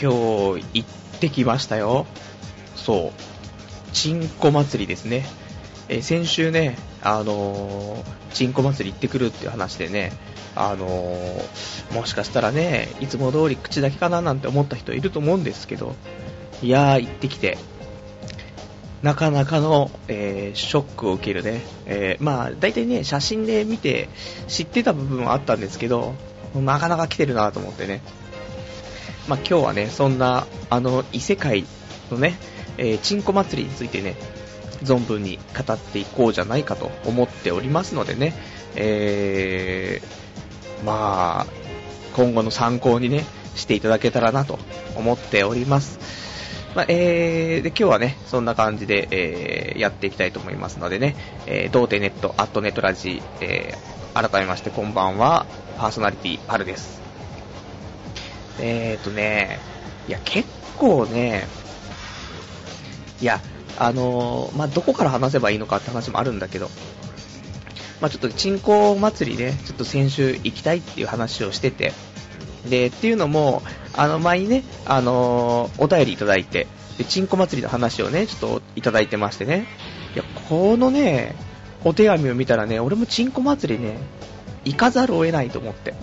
今日行ってきましたよ。そう。チンコ祭りですね。え先週ね、あのーチンコ祭り行ってくるっていう話でね、あのーもしかしたらね、いつも通り口だけかななんて思った人いると思うんですけど、いやー、行ってきて、なかなかの、えーショックを受けるね。えーまあ、大体ね、写真で見て知ってた部分はあったんですけど、なかなか来てるなと思ってね。まあ、今日はね、そんな、あの、異世界のね、えーチンコ祭りについてね、存分に語っていこうじゃないかと思っておりますのでね、えー、まあ、今後の参考にね、していただけたらなと思っております。まあ、えー、で今日はね、そんな感じで、えーやっていきたいと思いますのでね、えー、童貞ネット、アットネットラジ、えー改めましてこんばんは、パーソナリティ、パルです。えーとね、いや、結構ね、いや、あのーまあ、どこから話せばいいのかって話もあるんだけど、まあ、ちょっと、チンコ祭りね、ちょっと先週行きたいっていう話をしてて、で、っていうのも、あの、前にね、あのーお便りいただいて、で、チンコ祭りの話をね、ちょっといただいてましてね、いや、このね、お手紙を見たらね、俺もチンコ祭りね、行かざるを得ないと思って。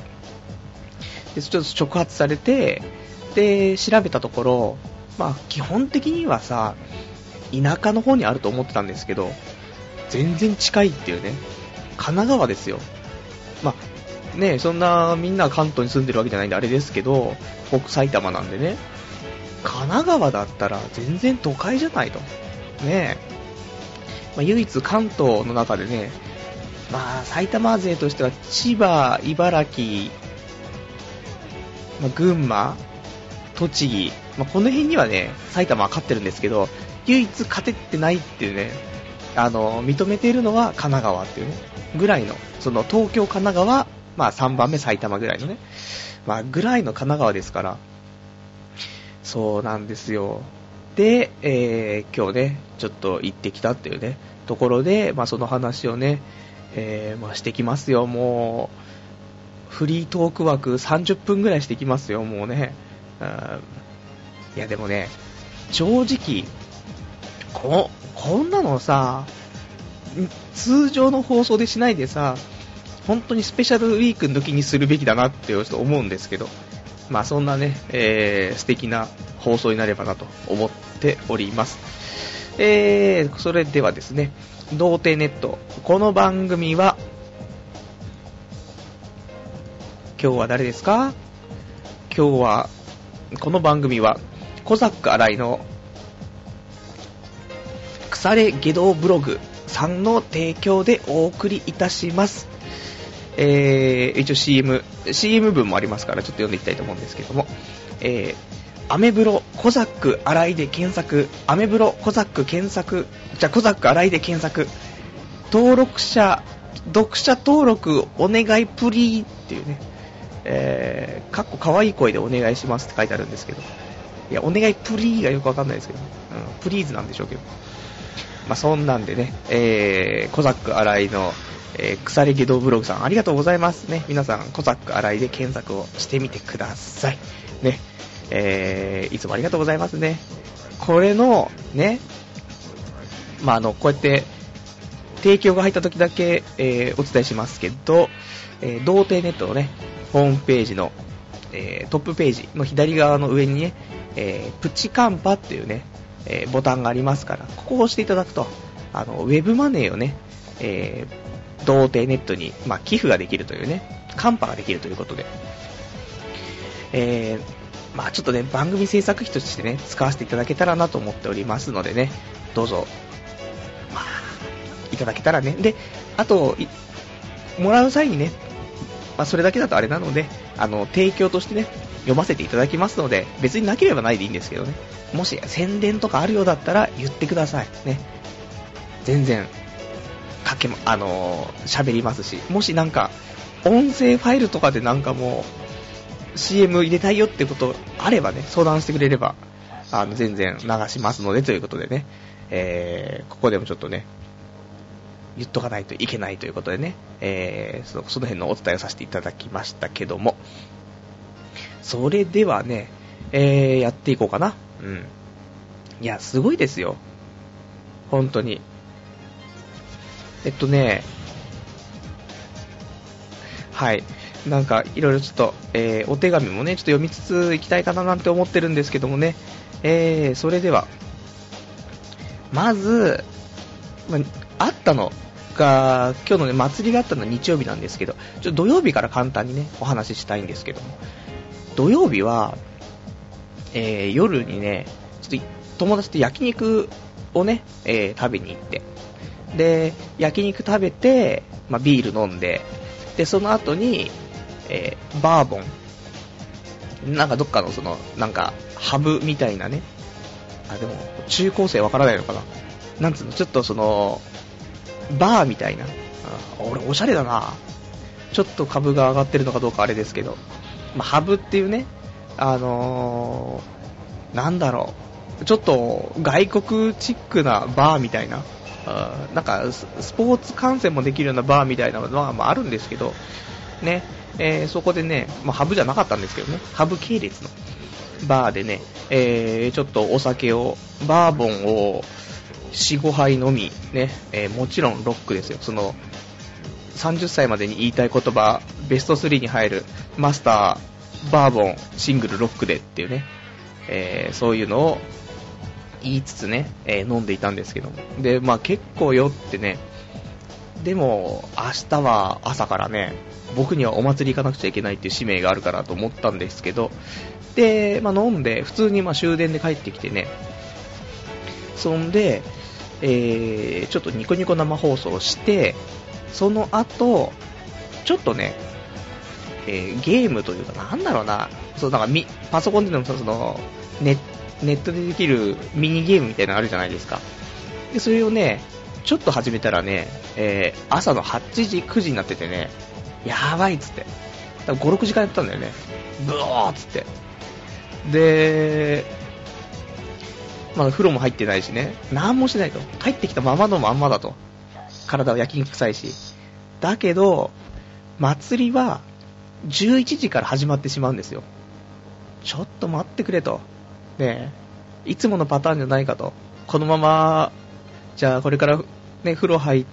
で、ちょっと触発されて、で、調べたところ、まあ、基本的にはさ、田舎の方にあると思ってたんですけど、全然近いっていうね、神奈川ですよ。まあ、ねそんなみんな関東に住んでるわけじゃないんであれですけど、僕埼玉なんでね、神奈川だったら全然都会じゃないと。ねまあ、唯一関東の中でね、まあ、埼玉勢としては千葉、茨城、まあ、群馬、栃木、まあ、この辺にはね、埼玉は勝ってるんですけど、唯一勝ててないっていうね、あの、認めているのは神奈川っていうね、ぐらいの、その東京、神奈川、まあ3番目埼玉ぐらいのね、まあぐらいの神奈川ですから、そうなんですよ。で、えー今日ね、ちょっと行ってきたっていうね、ところで、まあその話をね、えーまあしてきますよ、もう、フリートーク枠30分ぐらいしてきますよ、もうね。うんいやでもね、正直、こ、こんなのさ、通常の放送でしないでさ、本当にスペシャルウィークの時にするべきだなってちょっと思うんですけど、まあそんなね、えー素敵な放送になればなと思っております。えー、それではですね、童貞ネット、この番組は、今日は誰ですか？今日は、この番組は、コザック新井の腐れ下道ブログさんの提供でお送りいたします。えー、一応 CM、CM 文もありますからちょっと読んでいきたいと思うんですけども、えー、アメブロコザック新井で検索、アメブロコザック検索、じゃコザック新井で検索、登録者、読者登録お願いプリーっていうね、えー、かっこ可愛いい声でお願いしますって書いてあるんですけど、いや、お願いプリーがよくわかんないですけど、うん、プリーズなんでしょうけど。まあ、そんなんでね、えー、コザック新井の、えー、腐れ下道ブログさん、ありがとうございますね。皆さん、コザック新井で検索をしてみてください。ね、えー、いつもありがとうございますね。これの、ね、まあ、あの、こうやって、提供が入った時だけ、えーお伝えしますけど、えー童貞ネットのね、ホームページの、えートップページの左側の上にね、えープチカンパっていうね、えーボタンがありますから、ここを押していただくと、あの、ウェブマネーをね、えー童貞ネットに、まあ、寄付ができるというね、カンパができるということで、えーまあちょっとね、番組制作費としてね、使わせていただけたらなと思っておりますのでね、どうぞ、まあ、いただけたらね。で、あと、もらう際にね、まあそれだけだとあれなので、あの、提供としてね、読ませていただきますので、別になければないでいいんですけどね、もし宣伝とかあるようだったら言ってください。ね。全然、かけま、あのーりますし、もしなんか、音声ファイルとかでなんかもう、CM 入れたいよってことあればね、相談してくれれば、あの、全然流しますのでということでね、えー、ここでもちょっとね、言っとかないといけないということでね、えー、その辺のお伝えをさせていただきましたけども、それではね、えー、やっていこうかな。うん。いや、すごいですよ。本当に。えっとね、はい。なんか、いろいろちょっと、えー、お手紙もね、ちょっと読みつついきたいかななんて思ってるんですけどもね、えー、それでは、まず、まあ、ったのが、今日のね、祭りがあったのは日曜日なんですけど、ちょっと土曜日から簡単にね、お話ししたいんですけども、土曜日は、えー、夜にね、ちょっと友達と焼肉をね、えー、食べに行って、で、焼肉食べて、まあ、ビール飲んで、で、その後に、えー、バーボン、なんかどっかのその、なんか、ハブみたいなね、あ、でも、中高生わからないのかな。なんつうの、ちょっとその、バーみたいな。あ俺、おしゃれだな。ちょっと株が上がってるのかどうかあれですけど、まあ、ハブっていうね、あのー、なんだろう、ちょっと外国チックなバーみたいな、なんかスポーツ観戦もできるようなバーみたいなのは、まあ、あるんですけど、ね、えー、そこでね、まあ、ハブじゃなかったんですけどね、ハブ系列のバーでね、えー、ちょっとお酒を、バーボンを4、5杯飲み、ね、えー、もちろんロックですよ。その、30歳までに言いたい言葉、ベスト3に入る、マスター、バーボン、シングル、ロックでっていうね、えー、そういうのを言いつつね、えー、飲んでいたんですけど。で、まあ結構酔ってね、でも、明日は朝からね、僕にはお祭り行かなくちゃいけないっていう使命があるからと思ったんですけど、で、まあ、飲んで、普通にま終電で帰ってきてね、そんで、えー、ちょっとニコニコ生放送して、その後、ちょっとね、えー、ゲームというか、なんだろうな、そうなんかみパソコンでのそのネネットでできるミニゲームみたいなのあるじゃないですか。で、それをね、ちょっと始めたらね、えー、朝の8時、9時になっててね、やばいっつって。5、6時間やったんだよね。ブーっつって。で、まだ風呂も入ってないしね、何もしないと。帰ってきたままのまんまだと。体は焼肉臭いし。だけど、祭りは11時から始まってしまうんですよ。ちょっと待ってくれと。ねいつものパターンじゃないかと。このまま、じゃあこれからね、風呂入っ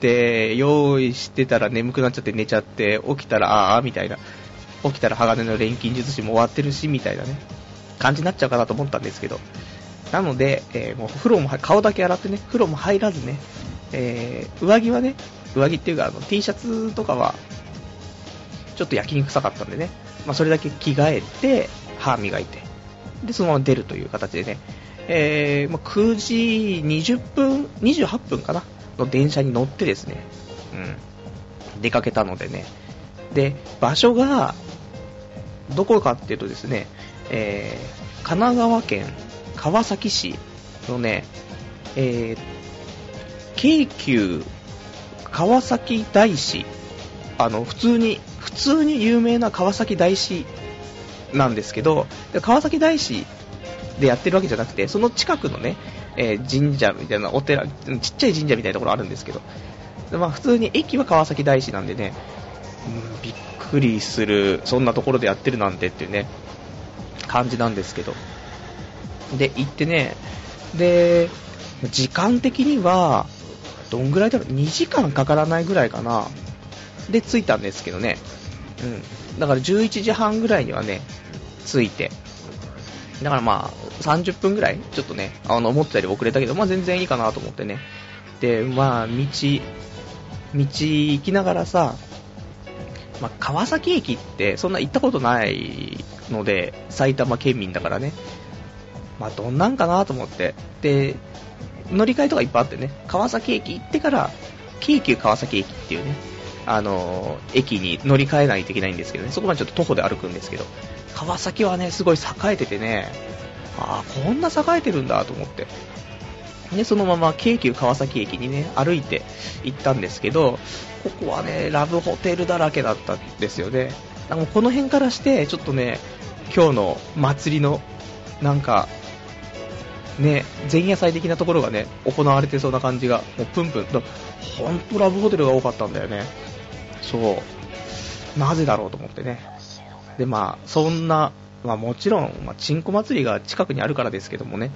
て、用意してたら眠くなっちゃって寝ちゃって、起きたらああ、みたいな。起きたら鋼の錬金術師も終わってるし、みたいなね、感じになっちゃうかなと思ったんですけど。なので、えー、もう風呂も、顔だけ洗ってね、風呂も入らずね、えー、上着はね、上着っていうかあの T シャツとかは、ちょっと焼肉臭かったんでね、まあ、それだけ着替えて、歯磨いて、で、そのまま出るという形でね、えー、まあ、9時20分、28分かな、の電車に乗ってですね、うん、出かけたのでね、で、場所が、どこかっていうとですね、えー、神奈川県川崎市のね、えー、京急川崎大師、あの、普通に、普通に有名な川崎大師なんですけど、川崎大師でやってるわけじゃなくて、その近くのね、えー、神社みたいなお寺、ちっちゃい神社みたいなところあるんですけど、まあ普通に駅は川崎大師なんでね、うん、びっくりする、そんなところでやってるなんてっていうね、感じなんですけど。で、行ってね、で、時間的には、どんぐらいだろう、2時間かからないぐらいかな。で、着いたんですけどね。うん。だから11時半ぐらいにはね、着いて。だからまあ、30分ぐらいちょっとね、あの、思ってたより遅れたけど、まあ全然いいかなと思ってね。で、まあ、道、道行きながらさ、まあ、川崎駅ってそんな行ったことないので、埼玉県民だからね、まあ、どんなんかなと思って、で、乗り換えとかいっぱいあってね、川崎駅行ってから、京急川崎駅っていうね、あの、駅に乗り換えないといけないんですけどね、そこまでちょっと徒歩で歩くんですけど、川崎はね、すごい栄えててね、ああ、こんな栄えてるんだと思って。で、そのまま京急川崎駅にね、歩いて行ったんですけど、ここはね、ラブホテルだらけだったんですよね。だからこの辺からして、ちょっとね、今日の祭りの、なんか、ね、前夜祭的なところがね、行われてそうな感じが、もうプンプン。ほんとラブホテルが多かったんだよね。そう。なぜだろうと思ってね。で、まあ、そんなまあもちろん、まあ、チンコ祭りが近くにあるからですけどもね。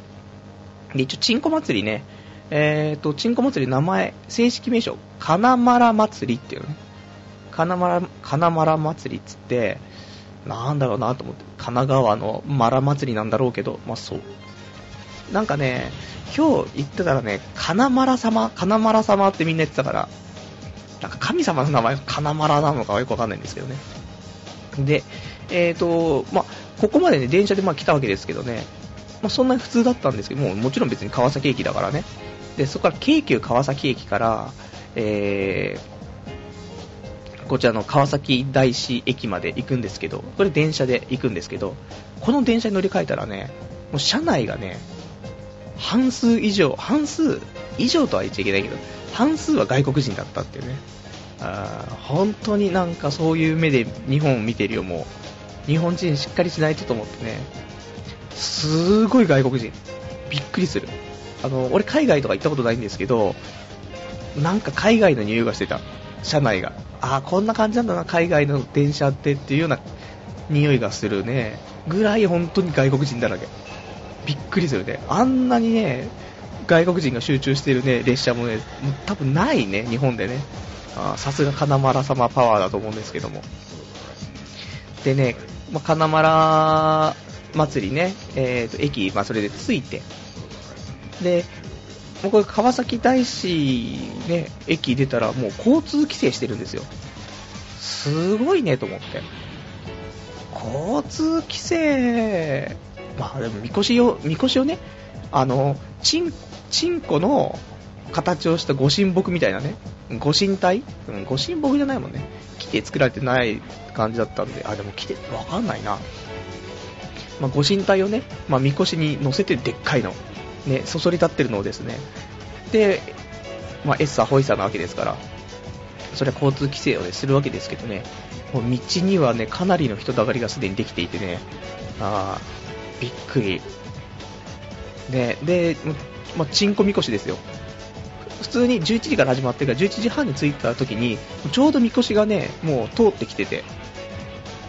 で、一応、チンコ祭りね、えっ、ー、と、チンコ祭り名前、正式名称、金丸祭りっていうね。金丸、金丸祭りっつって、なんだろうなと思って、神奈川のマラ祭りなんだろうけど、まあそう。なんかね、今日言ってたらね、金丸様、金丸様ってみんな言ってたから、なんか神様の名前が金丸なのかはよくわかんないんですけどね。で、えっ、ー、と、まあ、ここまでね、電車でまあ来たわけですけどね、まあ、そんなに普通だったんですけども、もちろん別に川崎駅だからね。で、そこから京急川崎駅から、えー、こちらの川崎大師駅まで行くんですけど、これ電車で行くんですけど、この電車に乗り換えたらね、もう車内がね、半数以上、半数以上とは言っちゃいけないけど、半数は外国人だったっていうね。あ本当になんかそういう目で日本を見てるよ、もう。日本人しっかりしないとと思ってね。すごい外国人。びっくりする。あの、俺海外とか行ったことないんですけど、なんか海外の匂いがしてた。車内が。ああ、こんな感じなんだな、海外の電車ってっていうような匂いがするね。ぐらい本当に外国人だらけ。びっくりするね。あんなにね、外国人が集中しているね、列車もね、多分ないね、日本でね。さすが金丸様パワーだと思うんですけども。でね、まあ、金丸祭りね、えーと、駅、まあ、それで着いて、で、もうこれ川崎大師ね、駅出たらもう交通規制してるんですよ。すごいねと思って。交通規制、まあでもみこしを、みこしをね、あの、チン、チンコの形をしたご神木みたいなね、ご神体？うん、ご神木じゃないもんね。木で作られてない感じだったんで、あ、でも木で、わかんないな。まあ、ご神体をね、まあ、みこしに乗せてでっかいの、ね、そそり立ってるのをですね、で、まあ、エッサホイサなわけですから、それは交通規制を、ね、するわけですけどね、もう道にはね、かなりの人だかりがすでにできていてね、あびっくり。ね、で、まあ、チンコみこしですよ。普通に11時から始まってから11時半に着いた時に、ちょうどみこしがね、もう通ってきてて、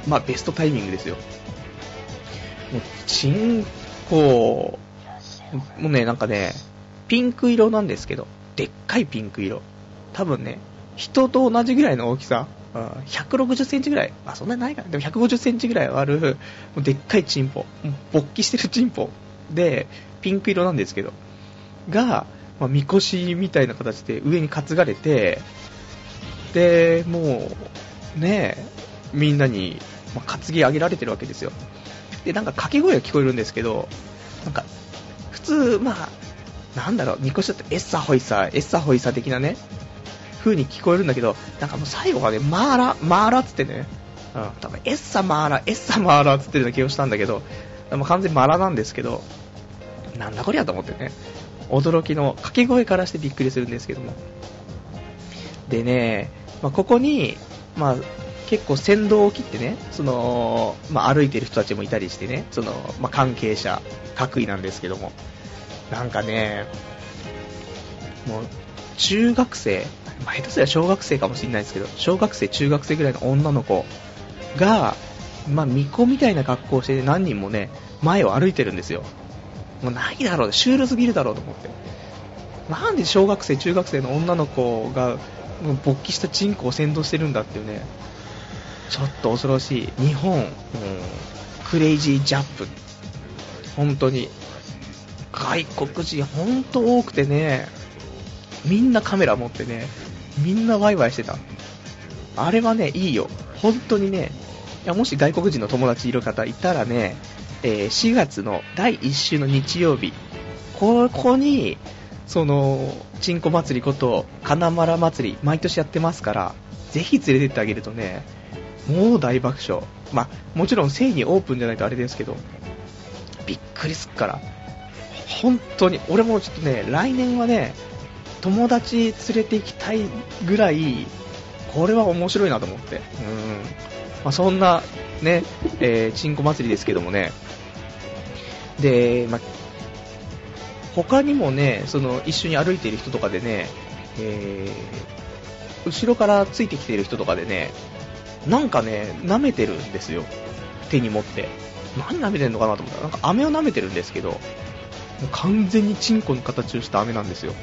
まあベストタイミングですよ。もう、チンコ、もうね、なんかね、ピンク色なんですけど、でっかいピンク色。多分ね、人と同じぐらいの大きさ、160センチぐらい、あ、そんなにないかな。でも150センチぐらいある、でっかいチンポ、勃起してるチンポ。で、ピンク色なんですけど、が、まあ、みこしみたいな形で上に担がれて、で、もう、ねみんなに、まあ、担ぎ上げられてるわけですよ。で、なんか掛け声が聞こえるんですけど、なんか、普通、まあ、なんだろう、みこしだとエッサホイサ、エッサホイサ的なね、風に聞こえるんだけど、なんかもう最後がね、マーラ、マーラっつってね、うん、多分エッサマーラ、エッサマーラっつってるような気がしたんだけど、も完全にマラなんですけど、なんだこりゃと思ってね、驚きの掛け声からしてびっくりするんですけども。でね、まあ、ここに、まあ、結構先導を切ってね、その、まあ、歩いてる人たちもいたりしてね、その、まあ、関係者、各位なんですけども、なんかね、もう、中学生、まあ、下手すりゃ小学生かもしれないですけど、小学生、中学生ぐらいの女の子が、まあ、巫女みたいな格好をして、ね、何人もね、前を歩いてるんですよ。もうないだろう、シュールすぎるだろうと思って。なんで小学生、中学生の女の子が、勃起したチンコを先導してるんだっていうね、ちょっと恐ろしい。日本、うん、クレイジージャップ。本当に。外国人、本当多くてね、みんなカメラ持ってね、みんなワイワイしてた。あれはね、いいよ。本当にね、いやもし外国人の友達いる方いたらね、えー、4月の第1週の日曜日、ここに、その、チンコ祭りこと、金丸祭り、毎年やってますから、ぜひ連れてってあげるとね、もう大爆笑。まあ、もちろん正にオープンじゃないとあれですけど、びっくりすっから。本当に、俺もちょっとね、来年はね、友達連れて行きたいぐらい、これは面白いなと思って。うん。まあ、そんな、ね、えー、チンコ祭りですけどもね、で、まあ、他にもね、その一緒に歩いている人とかでね、えー、後ろからついてきている人とかでね、なんかね、舐めてるんですよ。手に持って。何舐めてんのかなと思ったら、なんか飴を舐めてるんですけど、完全にチンコの形をした飴なんですよ。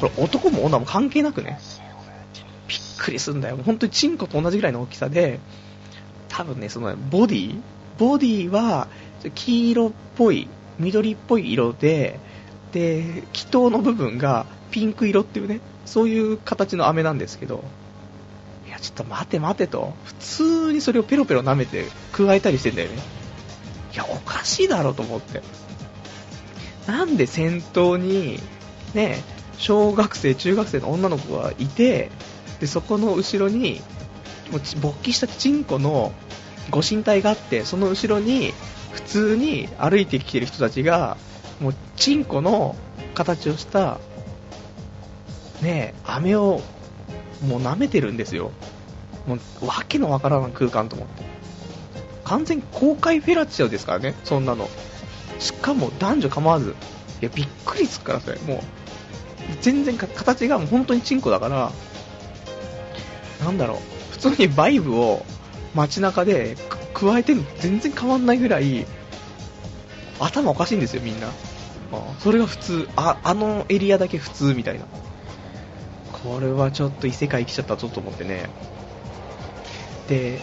これ男も女も関係なくね、びっくりすんだよ。本当にチンコと同じぐらいの大きさで、多分ね、そのボディボディは黄色っぽい、緑っぽい色で、で、気筒の部分がピンク色っていうね、そういう形の飴なんですけど、いや、ちょっと待て待てと、普通にそれをペロペロ舐めて加えたりしてんだよね。いや、おかしいだろうと思って。なんで先頭に、ね、小学生、中学生の女の子がいて、で、そこの後ろに、もう勃起したチンコのご神体があって、その後ろに、普通に歩いてきてる人たちが、もう、チンコの形をした、ね、飴を、もう舐めてるんですよ。もう、わけのわからない空間と思って。完全公開フェラチオですからね、そんなの。しかも男女構わず。いや、びっくりすっから、それ。もう、全然形がもう本当にチンコだから、なんだろう、普通にバイブを街中で加えてるの全然変わんないぐらい、頭おかしいんですよ、みんな。それが普通あ、あのエリアだけ普通みたいな。これはちょっと異世界来ちゃったぞと思ってね。で、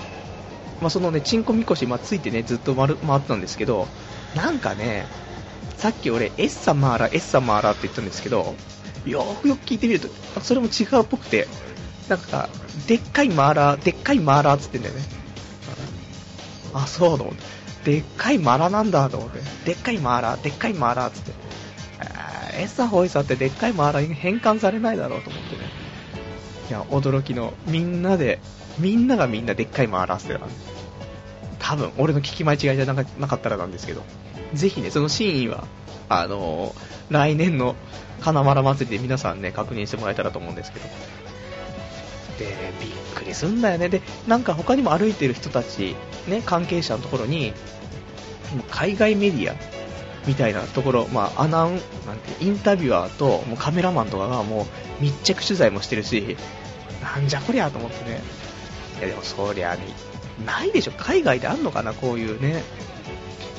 まあ、そのね、チンコみこし、まあ、ついてね、ずっと回回ってたんですけど、なんかね、さっき俺、エッサマーラ、エッサマーラって言ったんですけど、よくよく聞いてみると、それも違うっぽくて、なんか、でっかいマーラー、でっかいマーラーっつってんだよね。あ、そうと思って。でっかいマーラーなんだと思って。でっかいマーラー、でっかいマーラーっつって。エッサホイサってでっかいマーラーに変換されないだろうと思ってね。いや、驚きの、みんなで、みんながみんなでっかいマーラーっつってた多分、俺の聞き間違いじゃなかったらなんですけど。ぜひね、その真意は、あのー、来年の金丸祭りで皆さんね、確認してもらえたらと思うんですけど。で、びっくりすんだよね。で、なんか他にも歩いてる人たち、ね、関係者のところに、海外メディアみたいなところ、まあ、アナウン、なんて、インタビュアーと、もうカメラマンとかがもう密着取材もしてるし、なんじゃこりゃと思ってね。いやでもそりゃないでしょ。海外であんのかな、こういうね。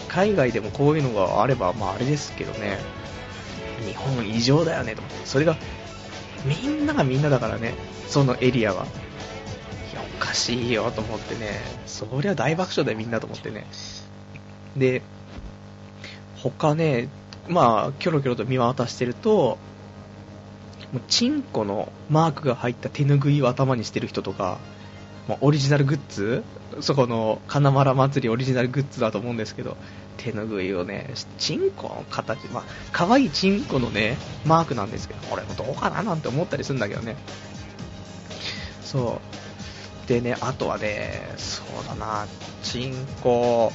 海外でもこういうのがあれば、まああれですけどね。日本異常だよね、と思って。それが、みんながみんなだからね。そのエリアは。いや、おかしいよと思ってね、そりゃ大爆笑だよみんなと思ってね。で、他ね、まあ、キョロキョロと見渡してると、もうチンコのマークが入った手拭いを頭にしてる人とか、まあ、オリジナルグッズ？そこの金丸祭りオリジナルグッズだと思うんですけど、手拭いをね、チンコの形、まあ、可愛いチンコのね、マークなんですけど、俺もどうかななんて思ったりするんだけどね。そう。でね、あとはね、そうだな、チンコ、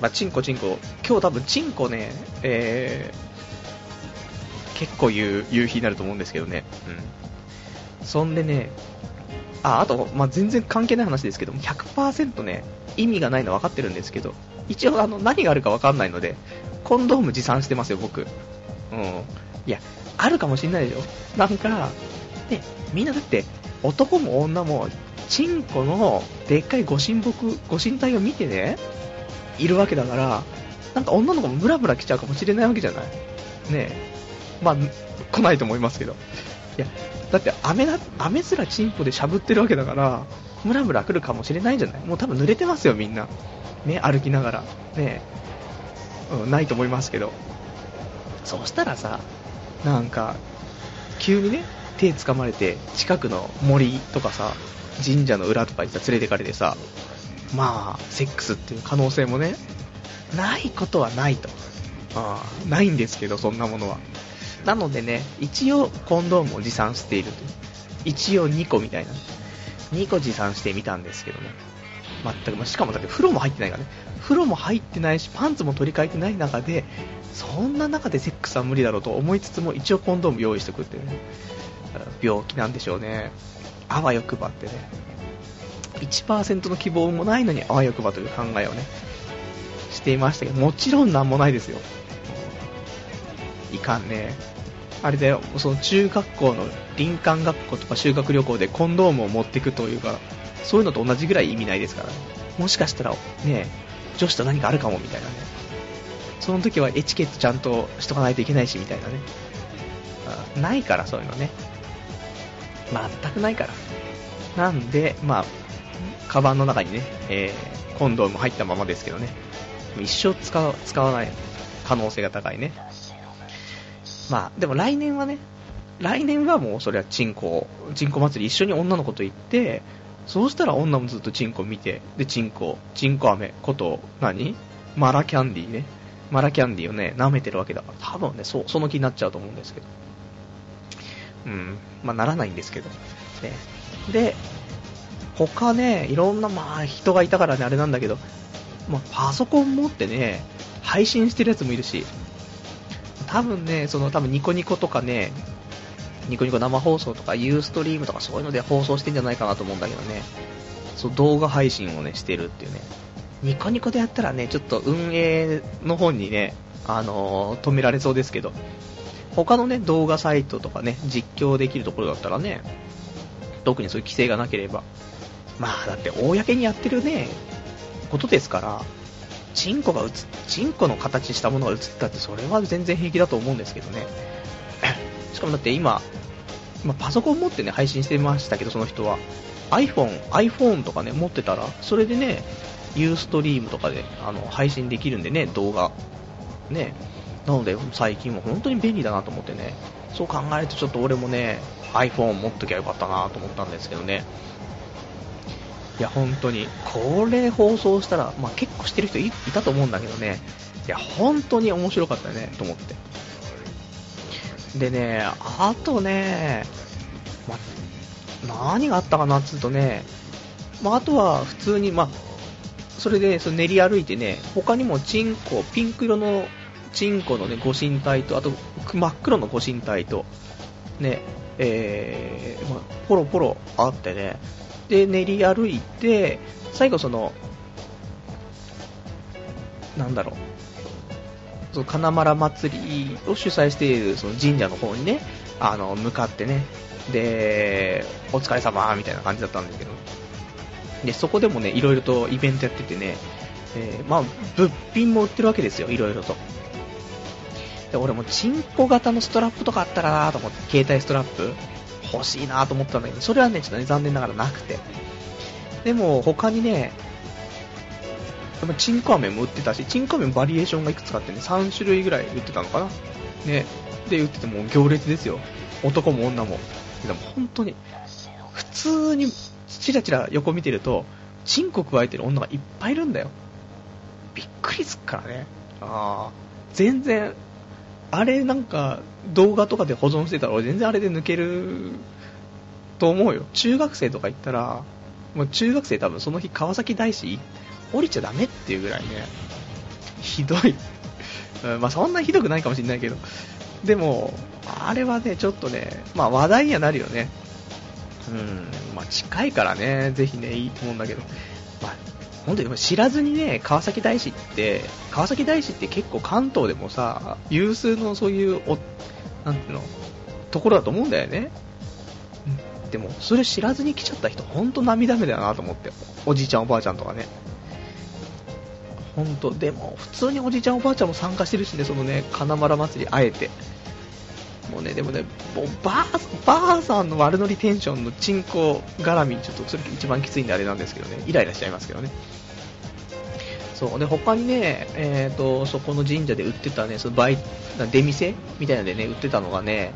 まあ、チンコチンコ、今日多分チンコね、えー、結構言う、言う日になると思うんですけどね。うん。そんでね、あ、あと、まあ、全然関係ない話ですけども、100%ね、意味がないの分かってるんですけど、一応あの、何があるか分かんないので、コンドーム持参してますよ、僕。うん。いや、あるかもしんないでしょ。なんか、ね、みんなだって、男も女も、チンコのでっかいご神木、ご神体を見てね、いるわけだから、なんか女の子もブラブラ来ちゃうかもしれないわけじゃないねえ。まあ、来ないと思いますけど。いや、だって雨だ、雨すらチンポでしゃぶってるわけだから、ムラムラ来るかもしれないじゃない？もう多分濡れてますよ、みんな。ね、歩きながら。ねうん、ないと思いますけど。そしたらさ、なんか、急にね、手掴まれて、近くの森とかさ、神社の裏とかにさ、連れてかれてさ、まあ、セックスっていう可能性もね、ないことはないと。あないんですけど、そんなものは。なのでね、一応コンドームを持参していると。一応2個みたいな。2個持参してみたんですけどね。全く、しかもだって風呂も入ってないからね。風呂も入ってないし、パンツも取り替えてない中で、そんな中でセックスは無理だろうと思いつつも、一応コンドーム用意しておくっていうね。病気なんでしょうね。あわよくばってね。1%の希望もないのにあわよくばという考えをね、していましたけど、もちろんなんもないですよ。いかんね。あれだよ、その中学校の林間学校とか修学旅行でコンドームを持っていくというか、そういうのと同じぐらい意味ないですから、ね、もしかしたらね、女子と何かあるかもみたいなね。その時はエチケットちゃんとしとかないといけないしみたいなね。ないからそういうのね。全くないから。なんで、まあ、カバンの中にね、えー、コンドーム入ったままですけどね。一生使使わない可能性が高いね。まあ、でも来年はね、来年はもうそれはチンコ、チンコ祭り一緒に女の子と行って、そうしたら女もずっとチンコ見て、で、チンコ、チンコ飴こと何？マラキャンディーね。マラキャンディーをね、舐めてるわけだから、多分ね、そその気になっちゃうと思うんですけど。うん、まあならないんですけど。ね、で、他ね、いろんな、まあ人がいたからね、あれなんだけど、まあ、パソコン持ってね、配信してるやつもいるし、多分ね、その多分ニコニコとかね、ニコニコ生放送とかユーストリームとかそういうので放送してんじゃないかなと思うんだけどね、そう動画配信をね、してるっていうね。ニコニコでやったらね、ちょっと運営の方にね、あのー、止められそうですけど、他のね、動画サイトとかね、実況できるところだったらね、特にそういう規制がなければ、まあだって公にやってるね、ことですから、チンコが映チンコの形したものが映ったってそれは全然平気だと思うんですけどね。しかもだって今、今パソコン持ってね、配信してましたけど、その人は。iPhone、iPhone とかね、持ってたら、それでね、ユーストリームとかであの配信できるんでね、動画。ね。なので、最近も本当に便利だなと思ってね、そう考えるとちょっと俺もね、iPhone 持っときゃよかったなと思ったんですけどね。いや、本当に、これ放送したら、まあ、結構してる人いたと思うんだけどね、いや、本当に面白かったね、と思って。でね、あとね、ま、何があったかなっつうとね、まあ、とは普通に、まあ、それでその練り歩いてね、他にもチンコ、ピンク色のチンコのね、ご神体と、あと真っ黒のご神体と、ね、えー、まあ、ポロポロあってね、で練り歩いて最後そのなんだろうその金丸祭りを主催しているその神社の方にねあの向かってね。でお疲れ様みたいな感じだったんですけど。でそこでもねいろいろとイベントやっててね、えー、まあ、物品も売ってるわけですよいろいろと。で俺もチンコ型のストラップとかあったらなと思って携帯ストラップ。欲しいなと思ったんだけど、それはね、ちょっとね、残念ながらなくて。でも、他にね、でもチンコ飴も売ってたし、チンコ飴もバリエーションがいくつかあってね、3種類ぐらい売ってたのかな。ね。で、売ってても行列ですよ。男も女も。でも本当に、普通に、チラチラ横見てると、チンコ加えてる女がいっぱいいるんだよ。びっくりすっからね。ああ、全然、あれなんか動画とかで保存してたら全然あれで抜けると思うよ。中学生とか行ったら、もう中学生多分その日川崎大師降りちゃダメっていうぐらいね、ひどい。うん、まあそんなひどくないかもしれないけど、でも、あれはね、ちょっとね、まあ話題にはなるよね。うん、まあ近いからね、ぜひね、いいと思うんだけど、まあ本当に知らずにね、川崎大師って、川崎大師って結構関東でもさ、有数のそういうお、なんていうの、ところだと思うんだよね。でも、それ知らずに来ちゃった人、ほんと涙目だなと思って。おじいちゃんおばあちゃんとかね。ほんと、でも、普通におじいちゃんおばあちゃんも参加してるしね、そのね、金丸祭り、あえて。もうね、でもね、もうばあ、ばあさんの悪ノリテンションのチンコ絡み、ちょっとそれ一番きついんであれなんですけどね、イライラしちゃいますけどね。そうで他にね、えーと、そこの神社で売ってたねそのバイ出店みたいなのでね売ってたのがね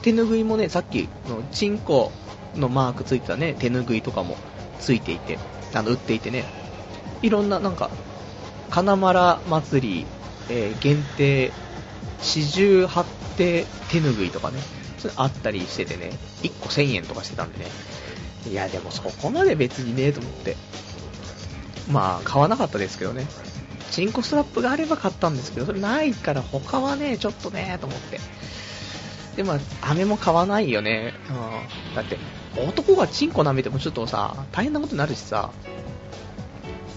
手ぬぐいもねさっきのチンコのマークついてたね手ぬぐいとかもついていてあの売っていてねいろんななんか金丸祭り、えー、限定四十八手手ぬぐいとかねそれあったりしててね1個1000円とかしてたんでねいやでもそこまで別にねと思ってまあ、買わなかったですけどね。チンコストラップがあれば買ったんですけど、それないから他はね、ちょっとね、と思って。で、まあ、飴も買わないよね。うん。だって、男がチンコ舐めてもちょっとさ、大変なことになるしさ、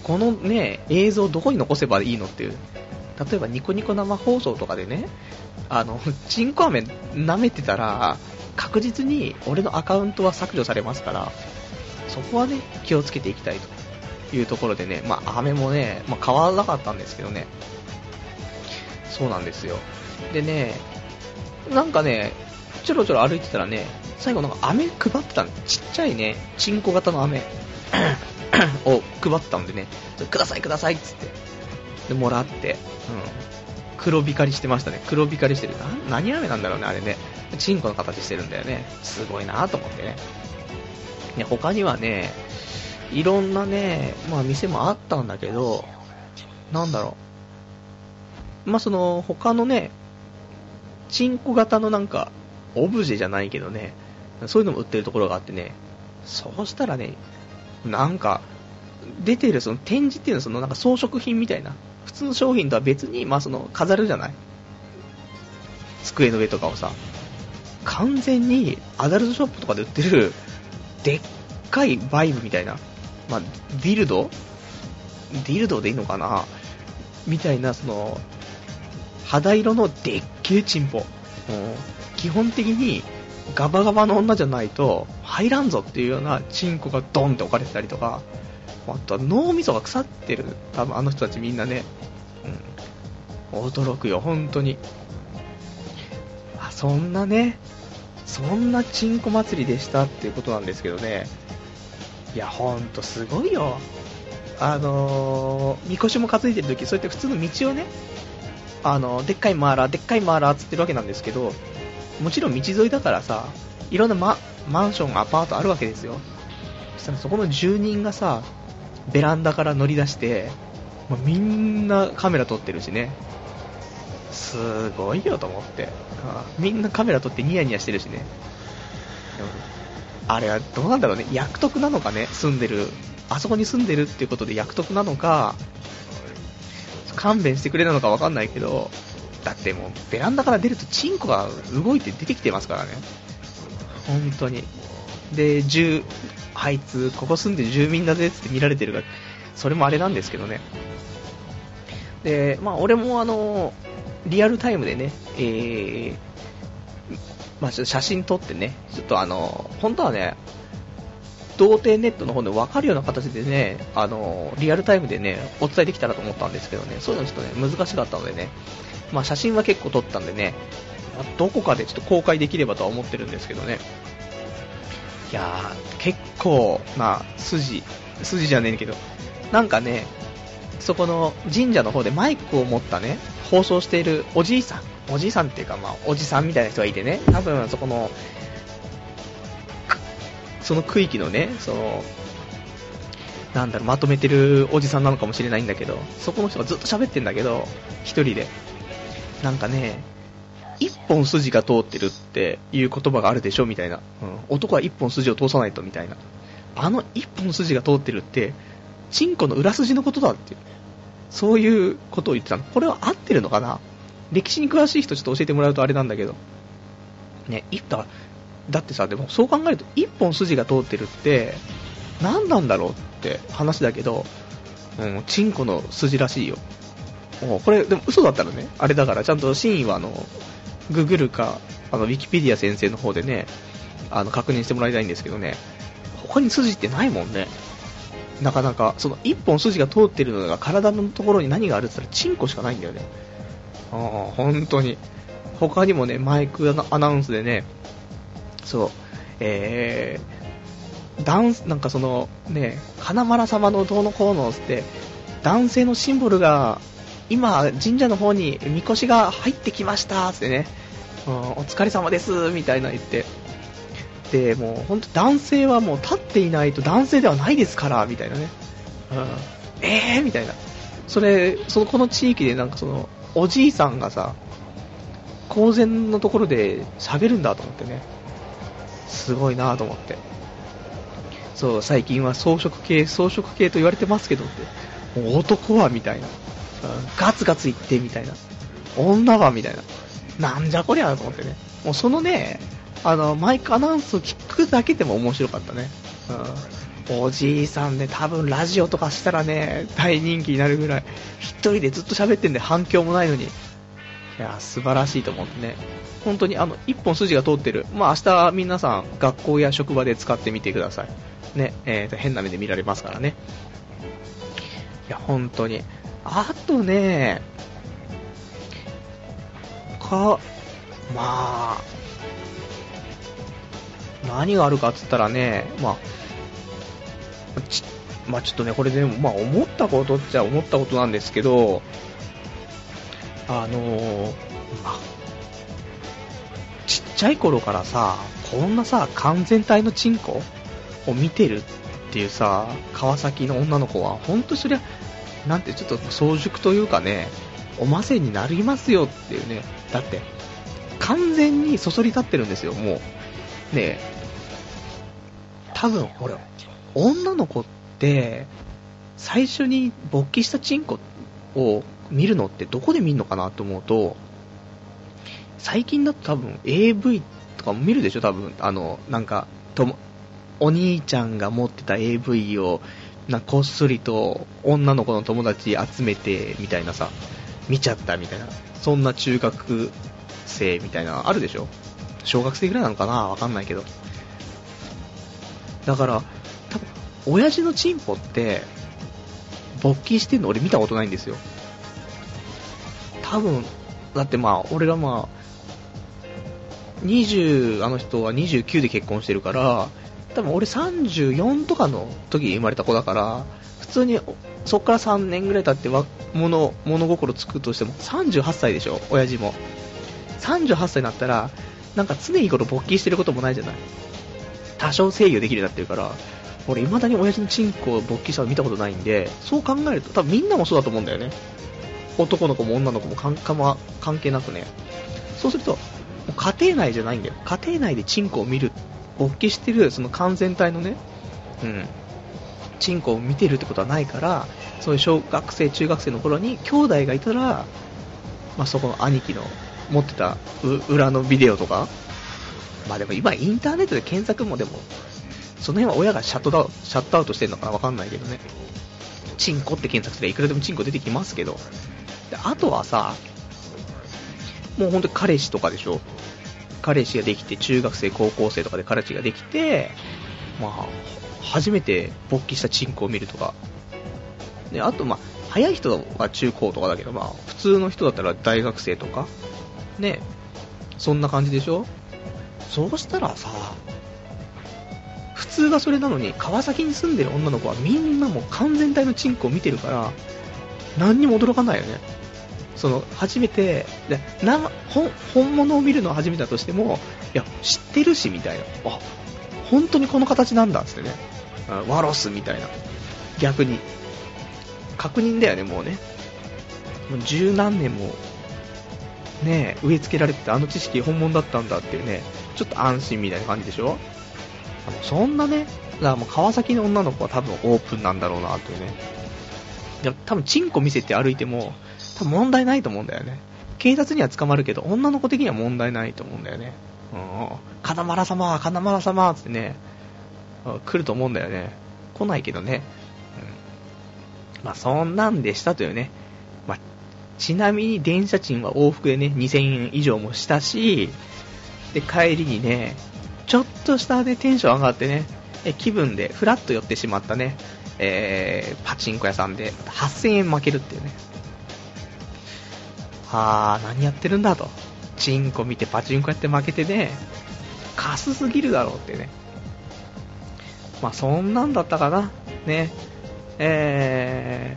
このね、映像どこに残せばいいのっていう。例えばニコニコ生放送とかでね、あの、チンコ飴舐めてたら、確実に俺のアカウントは削除されますから、そこはね、気をつけていきたいと。いうところでね、まあ、雨もね、まあ、変わらなかったんですけどね、そうなんですよ。でね、なんかね、ちょろちょろ歩いてたらね、最後なんか飴配ってたんちっちゃいね、チンコ型の飴 を配ったんでね、くださいくださいっつって、で、もらって、うん。黒光りしてましたね。黒光りしてる。な、何飴なんだろうね、あれね。チンコの形してるんだよね。すごいなと思ってね。ね、他にはね、いろんなね、まあ店もあったんだけど、なんだろう。まあその、他のね、チンコ型のなんか、オブジェじゃないけどね、そういうのも売ってるところがあってね、そうしたらね、なんか、出てるその展示っていうのはそのなんか装飾品みたいな、普通の商品とは別に、まあその飾るじゃない。机の上とかをさ、完全にアダルトショップとかで売ってる、でっかいバイブみたいな、まあ、ディルド？ディルドでいいのかな？みたいな、その、肌色のでっけえチンポ。基本的にガバガバの女じゃないと入らんぞっていうようなチンコがドンって置かれてたりとか、あとは脳みそが腐ってる。多分あの人たちみんなね。うん。驚くよ、本当に。あ、そんなね、そんなチンコ祭りでしたっていうことなんですけどね。いや、ほんとすごいよ。あのー、みこしも担いでる時そうやって普通の道をね、あの、でっかいマーラー、でっかいマーラーつってるわけなんですけど、もちろん道沿いだからさ、いろんなママンション、アパートあるわけですよ。そしたらそこの住人がさ、ベランダから乗り出して、もうみんなカメラ撮ってるしね。すごいよと思って。みんなカメラ撮ってニヤニヤしてるしね。あれはどうなんだろうね。役得なのかね、住んでる。あそこに住んでるっていうことで役得なのか、勘弁してくれなのかわかんないけど、だってもうベランダから出るとチンコが動いて出てきてますからね。本当に。で、住、あいつ、ここ住んで住民だぜって見られてるが、それもあれなんですけどね。で、まあ俺もあの、リアルタイムでね、えー、まあ、写真撮ってね、ちょっとあの、本当はね、童貞ネットの方で分かるような形でね、あの、リアルタイムでね、お伝えできたらと思ったんですけどね、そういうのちょっとね、難しかったのでね、まあ写真は結構撮ったんでね、どこかでちょっと公開できればとは思ってるんですけどね。いやー、結構な筋、筋じゃねえけど、なんかね、そこの神社の方でマイクを持ったね、放送しているおじいさん、おじいさんっていうかまあ、おじさんみたいな人がいてね、多分そこの、その区域のね、その、なんだろう、まとめてるおじさんなのかもしれないんだけど、そこの人がずっと喋ってんだけど、一人で。なんかね、一本筋が通ってるっていう言葉があるでしょみたいな。うん、男は一本筋を通さないとみたいな。あの一本筋が通ってるって、チンコの裏筋のことだって。そういうことを言ってたの。これは合ってるのかな？歴史に詳しい人ちょっと教えてもらうとあれなんだけど。ね、だだってさ、でもそう考えると一本筋が通ってるって、何なんだろうって話だけど、うん、チンコの筋らしいよ。これ、でも嘘だったらね、あれだから、ちゃんと真意は、あの、ググるか、あの、ウィキペディア先生の方でね、あの、確認してもらいたいんですけどね、他に筋ってないもんね。なかなか、その一本筋が通ってるのが体のところに何があるって言ったらチンコしかないんだよね。ああ、本当に。他にもね、マイクアナウンスでね、そう、えー、ダンス、なんかその、ね、花丸様のどうのこうのって、男性のシンボルが今、神社の方にみこしが入ってきましたってね、うん、お疲れ様ですみたいな言って、で、もう本当男性はもう立っていないと男性ではないですから、みたいなね。うん、えーみたいな。それ、そのこの地域でなんかその、おじいさんがさ、公然のところで喋るんだと思ってね。すごいなと思って。そう、最近は装飾系、装飾系と言われてますけどって。もう男はみたいな。ガツガツいってみたいな。女はみたいな。なんじゃこりゃと思ってね。もうそのね、あの、マイクアナウンスを聞くだけでも面白かったね。うん。おじいさんね、多分ラジオとかしたらね、大人気になるぐらい、一人でずっと喋ってんで反響もないのに。いや、素晴らしいと思ってね。本当にあの、一本筋が通ってる。まあ明日皆さん学校や職場で使ってみてください。ね、えー、変な目で見られますからねい。や、本当に。あとね、か、まあ、何があるかっつったらね、まあ、ちまあ、ちょっとね、これでも、まあ、思ったことっちゃ思ったことなんですけど、あのー、まあ、ちっちゃい頃からさ、こんなさ、完全体のチンコを見てるっていうさ、川崎の女の子は、ほんとそりゃ、なんてちょっと早熟というかね、おませになりますよっていうね、だって、完全にそそり立ってるんですよ、もう。ね多分、俺、女の子って、最初に勃起したチンコを見るのってどこで見るのかなと思うと、最近だと多分 AV とかも見るでしょ、多分。あの、なんか、と、お兄ちゃんが持ってた AV を、なこっそりと女の子の友達集めてみたいなさ、見ちゃったみたいな、そんな中学生みたいな、あるでしょ小学生ぐらいなのかなわかんないけど。だから、多分、親父のチンポって、勃起してんの俺見たことないんですよ。多分、だってまあ、俺がまあ、20、あの人は29で結婚してるから、多分俺34とかの時に生まれた子だから、普通にそっから3年ぐらい経って物物心つくとしても38歳でしょ、親父も。38歳になったら、なんか常日頃勃起してることもないじゃない。多少制御できるようになってるから、俺未だに親父のチンコを勃起したの見たことないんで、そう考えると、多分みんなもそうだと思うんだよね。男の子も女の子も関係なくね。そうすると、家庭内じゃないんだよ。家庭内でチンコを見る勃起してるその完全体のね、うん、チンコを見てるってことはないから、そういう小学生、中学生の頃に兄弟がいたら、まあ、そこの兄貴の持ってた裏のビデオとか、まあでも今インターネットで検索もでも、その辺は親がシャットダウシャットアウトしてるのかなわかんないけどね。チンコって検索すればいくらでもチンコ出てきますけど。であとはさ、もう本当に彼氏とかでしょ？彼氏ができて、中学生、高校生とかで彼氏ができて、まあ、初めて勃起したチンコを見るとか。で、あと、まあ、早い人は中高とかだけど、まあ、普通の人だったら大学生とか、ね、そんな感じでしょ？そうしたらさ、普通がそれなのに、川崎に住んでる女の子はみんなもう完全体のチンコを見てるから、何にも驚かないよね。その初めてで本本物を見るのは初めてだとしてもいや知ってるしみたいな。あ本当にこの形なんだっつってね。ワロスみたいな。逆に。確認だよねもうね。もう十何年もね植え付けられててあの知識本物だったんだっていうね。ちょっと安心みたいな感じでしょ。そんなねだからもう川崎の女の子は多分オープンなんだろうなというね。いや多分チンコ見せて歩いても多分問題ないと思うんだよね。警察には捕まるけど、女の子的には問題ないと思うんだよね。うん。金丸様、金丸様ってね、来ると思うんだよね。来ないけどね。うん。まあ、そんなんでしたというね。まあ、ちなみに電車賃は往復でね、2000円以上もしたし、で、帰りにね、ちょっとしたね、テンション上がってね、え気分でフラッと寄ってしまったね、えー、パチンコ屋さんで8000円負けるっていうね。あー、何やってるんだと。チンコ見てパチンコやって負けてね、カスすぎるだろうってね。まあそんなんだったかな。ね。え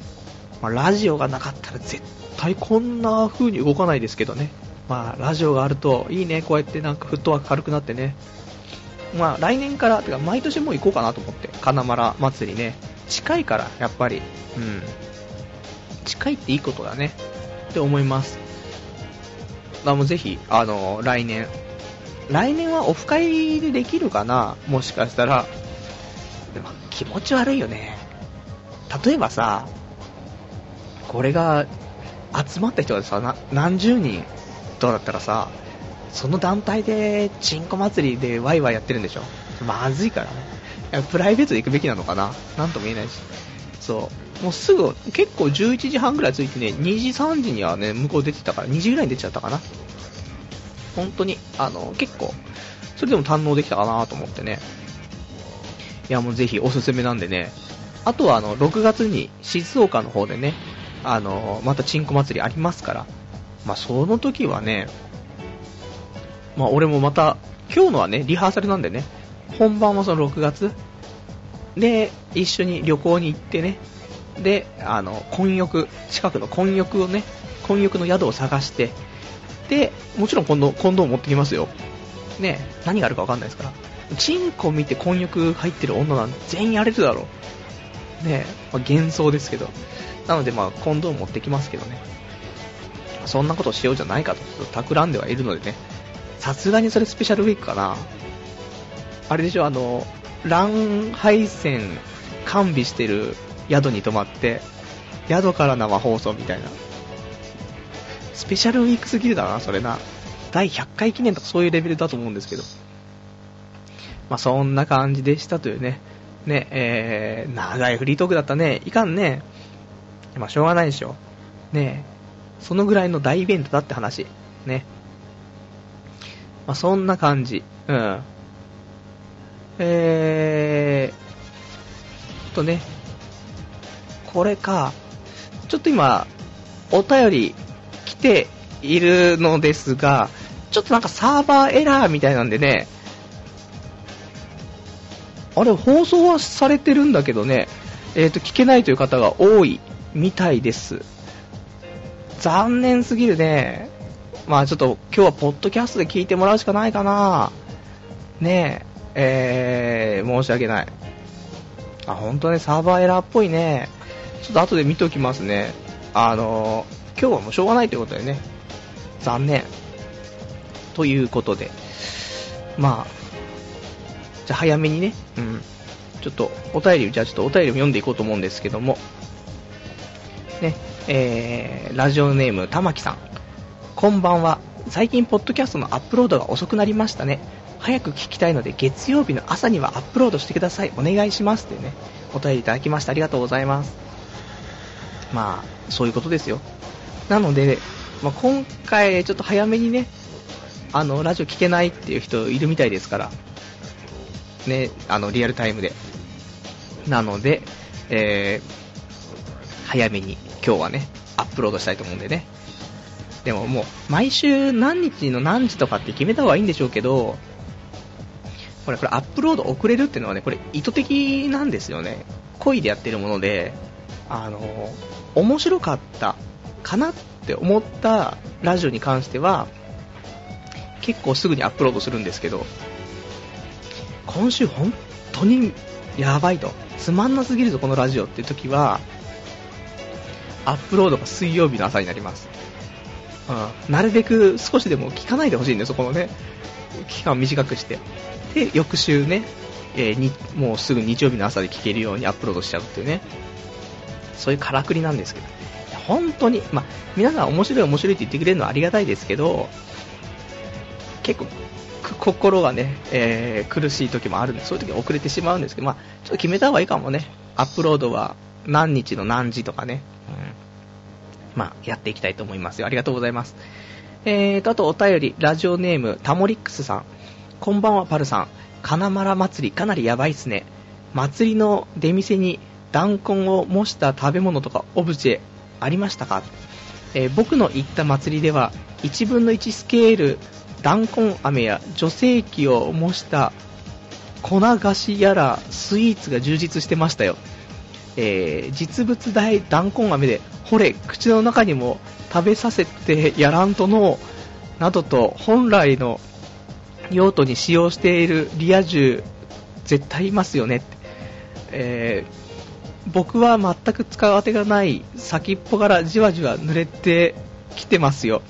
ー、まあ、ラジオがなかったら絶対こんな風に動かないですけどね。まあラジオがあるといいね、こうやってなんかフットワーク軽くなってね。まあ来年から、てか毎年もう行こうかなと思って。金丸祭りね。近いから、やっぱり。うん。近いっていいことだね。って思います。あもうぜひ、あの、来年。来年はオフ会でできるかな？もしかしたら。でも気持ち悪いよね。例えばさ、これが集まった人がさ、何十人とだったらさ、その団体でチンコ祭りでワイワイやってるんでしょ？まずいからね。プライベートで行くべきなのかな？なんとも言えないし。そう。もうすぐ、結構11時半ぐらい着いてね、2時、3時にはね、向こう出てたから、2時ぐらいに出ちゃったかな。本当に、あの、結構、それでも堪能できたかなと思ってね。いや、もうぜひおすすめなんでね、あとはあの、6月に静岡の方でね、あの、またチンコ祭りありますから、まあ、その時はね、まあ、俺もまた、今日のはね、リハーサルなんでね、本番はその6月で、一緒に旅行に行ってね、で、あの、混浴、近くの混浴をね、混浴の宿を探して、で、もちろん今度、今度持ってきますよ。ね、何があるかわかんないですから。チンコ見て混浴入ってる女なんて全員やれるだろう。ね、まあ、幻想ですけど。なのでまあ、コンドーム持ってきますけどね。そんなことしようじゃないかと、企んではいるのでね。さすがにそれスペシャルウィークかな。あれでしょ、あの、乱配線完備してる宿に泊まって、宿から生放送みたいな。スペシャルウィークすぎるだな、それな。第100回記念とかそういうレベルだと思うんですけど。まあ、そんな感じでしたというね。ね、えー、長いフリートークだったね。いかんね。まあ、しょうがないでしょ。ねそのぐらいの大イベントだって話。ね。まあ、そんな感じ。うん。えー、とね、これか、ちょっと今、お便り来ているのですが、ちょっとなんかサーバーエラーみたいなんでね、あれ、放送はされてるんだけどね、えっ、ー、と、聞けないという方が多いみたいです。残念すぎるね。まあちょっと今日はポッドキャストで聞いてもらうしかないかな。ねえ、えー、申し訳ない。あ、本当ね、サーバーエラーっぽいね。ちょっと後で見ておきますね。あのー、今日はもうしょうがないということでね。残念。ということで。まあ、じゃあ早めにね、うん。ちょっとお便り、じゃあちょっとお便りを読んでいこうと思うんですけども。ね、えー、ラジオネーム、玉木さん。こんばんは。最近、ポッドキャストのアップロードが遅くなりましたね。早く聞きたいので、月曜日の朝にはアップロードしてください。お願いします。ってね、お便りいただきました。ありがとうございます。まあ、そういうことですよ。なので、まあ、今回、ちょっと早めにね、あの、ラジオ聞けないっていう人いるみたいですから、ね、あの、リアルタイムで。なので、えー、早めに今日はね、アップロードしたいと思うんでね。でももう、毎週何日の何時とかって決めた方がいいんでしょうけど、これ、これアップロード遅れるっていうのはね、これ意図的なんですよね。恋でやってるもので、あの、面白かったかなって思ったラジオに関しては、結構すぐにアップロードするんですけど、今週本当にやばいと、つまんなすぎるぞこのラジオっていう時は、アップロードが水曜日の朝になります。うん、なるべく少しでも聞かないでほしいんでそこのね、期間を短くして。で、翌週ね、えー、にもうすぐ日曜日の朝で聞けるようにアップロードしちゃうっていうね、そういうからくりなんですけど、本当に、まあ、皆さん面白い面白いって言ってくれるのはありがたいですけど、結構、心がね、えー、苦しい時もあるんで、そういう時は遅れてしまうんですけど、まあ、ちょっと決めた方がいいかもね。アップロードは何日の何時とかね。うん、まあ、やっていきたいと思いますよ。ありがとうございます。えーと、あとお便り、ラジオネーム、タモリックスさん。こんばんは、パルさん。金丸祭りかなりやばいっすね。祭りの出店に弾痕を模した食べ物とかオブジェありましたか、えー、僕の行った祭りでは1分の1スケール弾痕飴や女性器を模した粉菓子やらスイーツが充実してましたよ、えー、実物大弾痕飴でほれ口の中にも食べさせてやらんとのなどと本来の用途に使用しているリア充絶対いますよね、えー、僕は全く使う当てがない先っぽからじわじわ濡れてきてますよ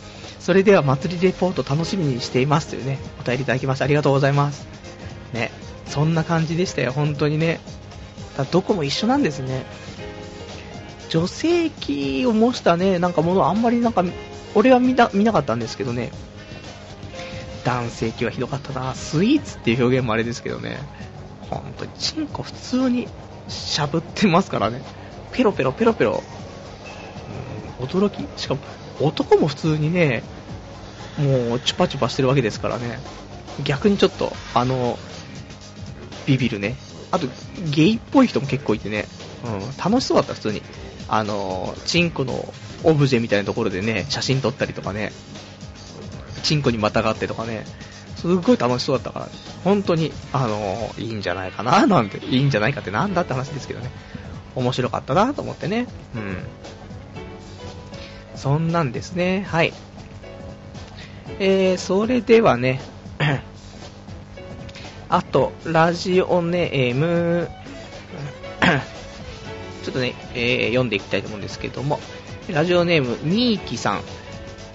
それでは祭りレポート楽しみにしていますというね、お便りいただきましてありがとうございます。ね、そんな感じでしたよ、本当にね。だどこも一緒なんですね。女性器を模したね、なんかものあんまりなんか、俺は見な見なかったんですけどね。男性器はひどかったな。スイーツっていう表現もあれですけどね。本当に、チンコ普通にしゃぶってますからね。ペロペロペロペロ。うん、驚き？しかも、男も普通にね、もうチュパチュパしてるわけですからね、逆にちょっと、あの、ビビるね、あと、ゲイっぽい人も結構いてね、うん、楽しそうだった、普通に。あの、チンコのオブジェみたいなところでね、写真撮ったりとかね、チンコにまたがってとかね、すっごい楽しそうだったから、本当に、あの、いいんじゃないかな、なんて、いいんじゃないかってなんだって話ですけどね、面白かったなと思ってね、うん。そんなんですね、はい。えー、それではね、あと、ラジオネーム、ちょっとね、えー、読んでいきたいと思うんですけども、ラジオネーム、ニーキさん。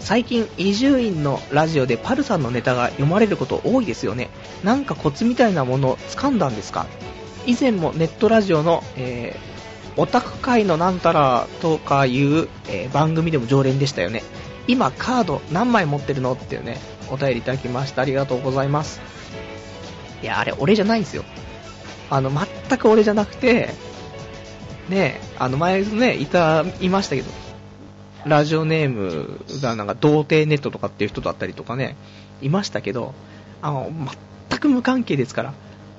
最近、伊集院のラジオでパルさんのネタが読まれること多いですよね。なんかコツみたいなものを掴んだんですか？以前もネットラジオの、えー、オタク界のなんたらとかいう、えー、番組でも常連でしたよね。今カード何枚持ってるの？っていうね、お便りいただきました。ありがとうございます。いや、あれ、俺じゃないんですよ。あの、全く俺じゃなくて、ね、あの、前ね、いた、いましたけど、ラジオネームがなんか、童貞ネットとかっていう人だったりとかね、いましたけど、あの、全く無関係ですから、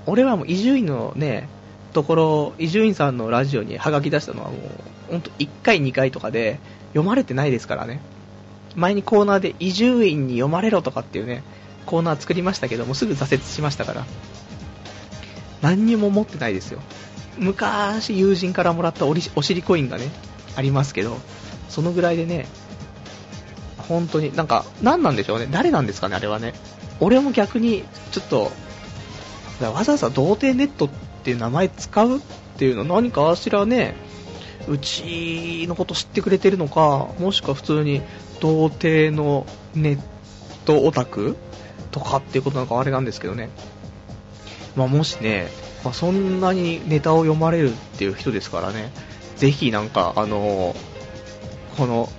俺はもう伊集院のね、ところ、伊集院さんのラジオにハガキ出したのはもう、ほんと1回2回とかで読まれてないですからね。前にコーナーで伊集院に読まれろとかっていうね、コーナー作りましたけども、すぐ挫折しましたから。何にも持ってないですよ。昔友人からもらったお尻コインがね、ありますけど、そのぐらいでね、本当に、なんか、何なんでしょうね。誰なんですかね、あれはね。俺も逆に、ちょっと、わざわざ童貞ネットっていう名前使うっていうの何かあしらね、うちのこと知ってくれてるのか、もしくは普通に童貞のネットオタクとかっていうことなんかあれなんですけどね。まあ、もしね、まあ、そんなにネタを読まれるっていう人ですからね、ぜひなんか、あのー、この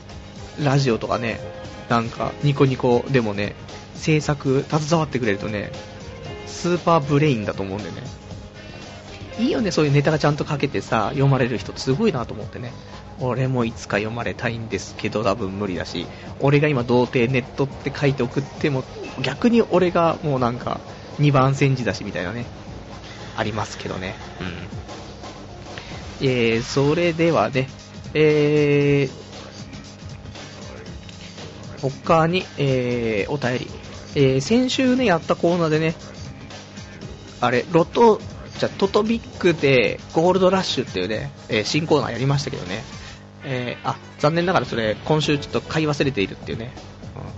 ラジオとかね、なんかニコニコでもね、制作携わってくれるとね、スーパーブレインだと思うんでね、いいよね、そういうネタがちゃんと書けてさ、読まれる人すごいなと思ってね。俺もいつか読まれたいんですけど多分無理だし、俺が今童貞ネットって書いて送っても逆に俺がもうなんか2番煎じだしみたいなね、ありますけどね。うん。えー、それではね、えー、他に、えー、お便り。えー、先週ね、やったコーナーでね、あれ、ロト、じゃトトビックでゴールドラッシュっていうね、えー、新コーナーやりましたけどね、えー、あ、残念ながらそれ、今週ちょっと買い忘れているっていうね、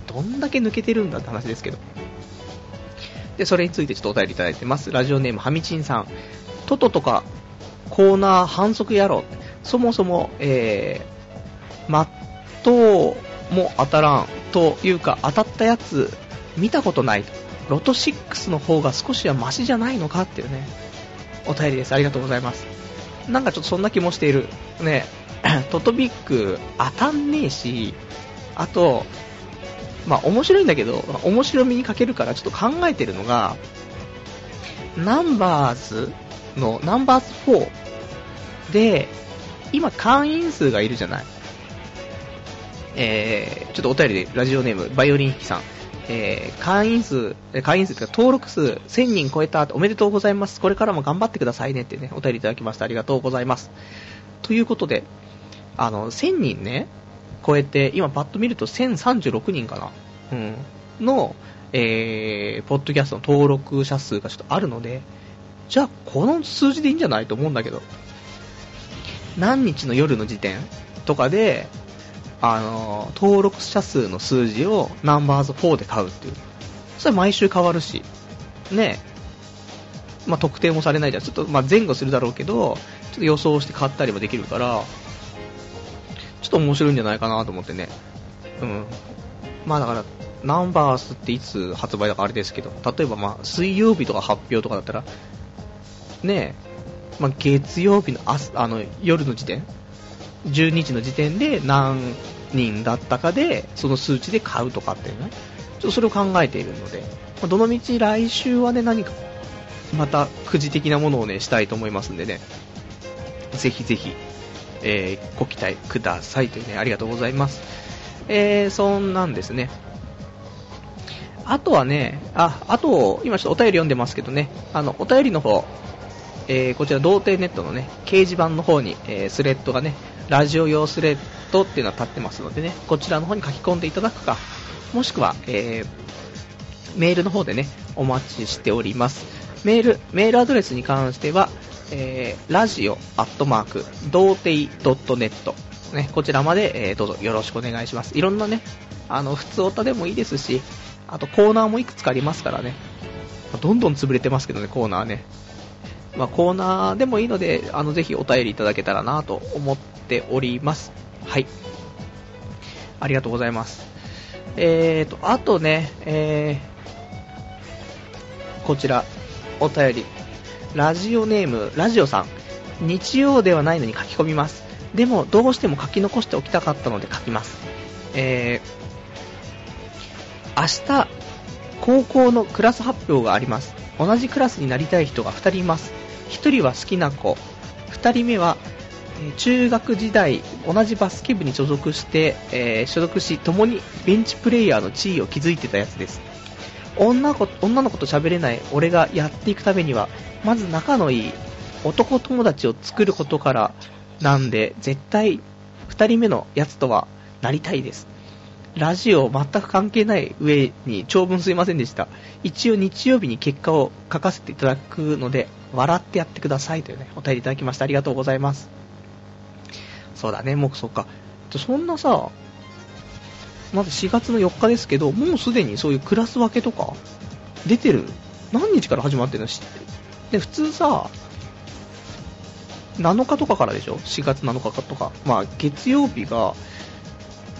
うん、どんだけ抜けてるんだって話ですけど。で、それについてちょっとお便りいただいてます。ラジオネームはみちんさん。トトとかコーナー反則やろ。そもそも、えー、まっとうも当たらんというか当たったやつ見たことない。ロト6の方が少しはマシじゃないのかっていうね、お便りです。ありがとうございます。なんかちょっとそんな気もしている。ね、トトビック当たんねえし、あと、まあ面白いんだけど、面白みに欠けるからちょっと考えてるのが、ナンバーズの、ナンバーズ4で、今会員数がいるじゃない。えー、ちょっとお便りでラジオネーム、バイオリン弾きさん。えー、会員数、会員数というか登録数1000人超えたおめでとうございます。これからも頑張ってくださいねってね、お便りいただきました。ありがとうございます。ということで、あの、1000人ね、超えて、今パッと見ると1036人かな。うん。の、えー、ポッドキャストの登録者数がちょっとあるので、じゃあこの数字でいいんじゃないと思うんだけど、何日の夜の時点とかで、あの、登録者数の数字をナンバーズ4で買うっていう。それ毎週変わるし、ねまあ、特定もされないじゃん。ちょっと、ま前後するだろうけど、ちょっと予想して買ったりもできるから、ちょっと面白いんじゃないかなと思ってね。うん。まあだから、ナンバースっていつ発売だかあれですけど、例えばまあ、水曜日とか発表とかだったら、ねまあ、月曜日の朝あの夜の時点12時の時点で何人だったかで、その数値で買うとかっていうね、ちょっとそれを考えているので、ま、どのみち来週はね、何か、またくじ的なものをね、したいと思いますんでね、ぜひぜひ、えー、ご期待くださいというね、ありがとうございます。えー、そんなんですね。あとはね、あ、あと、今ちょっとお便り読んでますけどね、あの、お便りの方、えー、こちら、童貞ネットのね、掲示板の方に、えー、スレッドがね、ラジオ用スレッドっていうのは立ってますのでね、こちらの方に書き込んでいただくか、もしくは、えー、メールの方でね、お待ちしております。メール、メールアドレスに関しては、えー、ラジオアットマーク、童貞 .net、ね、こちらまで、えー、どうぞよろしくお願いします。いろんなね、あの、普通オタでもいいですし、あとコーナーもいくつかありますからね、どんどん潰れてますけどね、コーナーね。まあ、コーナーでもいいので、あの、ぜひお便りいただけたらなと思っております。はい。ありがとうございます。えーと、あとね、えー、こちら、お便り。ラジオネーム、ラジオさん。日曜ではないのに書き込みます。でも、どうしても書き残しておきたかったので書きます。えー、明日、高校のクラス発表があります。同じクラスになりたい人が2人います。1人は好きな子、2人目は中学時代同じバスケ部に所属して、えー、所属し共にベンチプレイヤーの地位を築いてたやつです。女子女の子と喋れない俺がやっていくためにはまず仲のいい男友達を作ることからなんで絶対2人目のやつとはなりたいです。ラジオ全く関係ない上に長文すいませんでした。一応日曜日に結果を書かせていただくので、笑ってやってくださいというね、お便りいただきました。ありがとうございます。そうだね、もうそっか。そんなさ、まだ4月の4日ですけど、もうすでにそういうクラス分けとか、出てる？何日から始まってるの？知ってるで、普通さ、7日とかからでしょ ?4 月7日とか。まあ、月曜日が、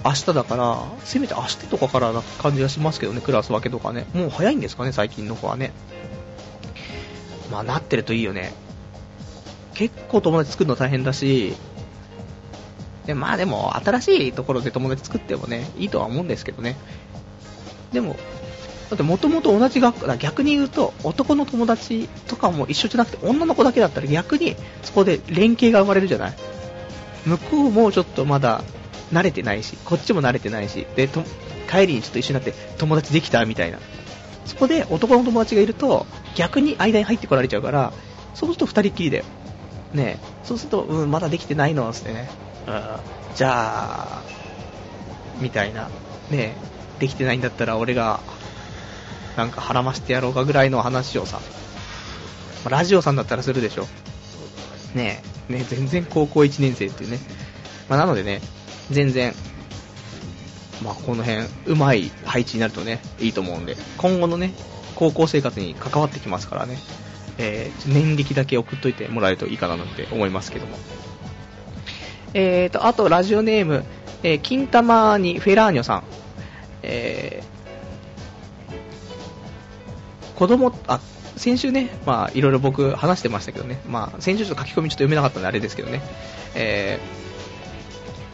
明日だから、せめて明日とかからな感じがしますけどね、クラス分けとかね。もう早いんですかね、最近の子はね。まあ、なってるといいよね。結構友達作るの大変だし、でまあでも、新しいところで友達作ってもね、いいとは思うんですけどね。でも、だってもともと同じ学校、逆に言うと、男の友達とかも一緒じゃなくて、女の子だけだったら逆にそこで連携が生まれるじゃない向こうもちょっとまだ慣れてないし、こっちも慣れてないし、で、と帰りにちょっと一緒になって友達できたみたいな。そこで男の友達がいると、逆に間に入ってこられちゃうから、そうすると二人っきりで、ねそうすると、うん、まだできてないのってね、うん、じゃあ、みたいな、ねできてないんだったら俺が、なんか腹ましてやろうかぐらいの話をさ、ラジオさんだったらするでしょ。ねね全然高校1年生っていうね。まあ、なのでね、全然、まあ、この辺、うまい配置になるとね、いいと思うんで、今後のね、高校生活に関わってきますからね、えー、年歴だけ送っといてもらえるといいかななんて思いますけども。えーと、あと、ラジオネーム、えー、金玉にフェラーニョさん。えー、子供、あ、先週ね、まあ、いろいろ僕話してましたけどね、まあ、先週ちょっと書き込みちょっと読めなかったんであれですけどね、えー、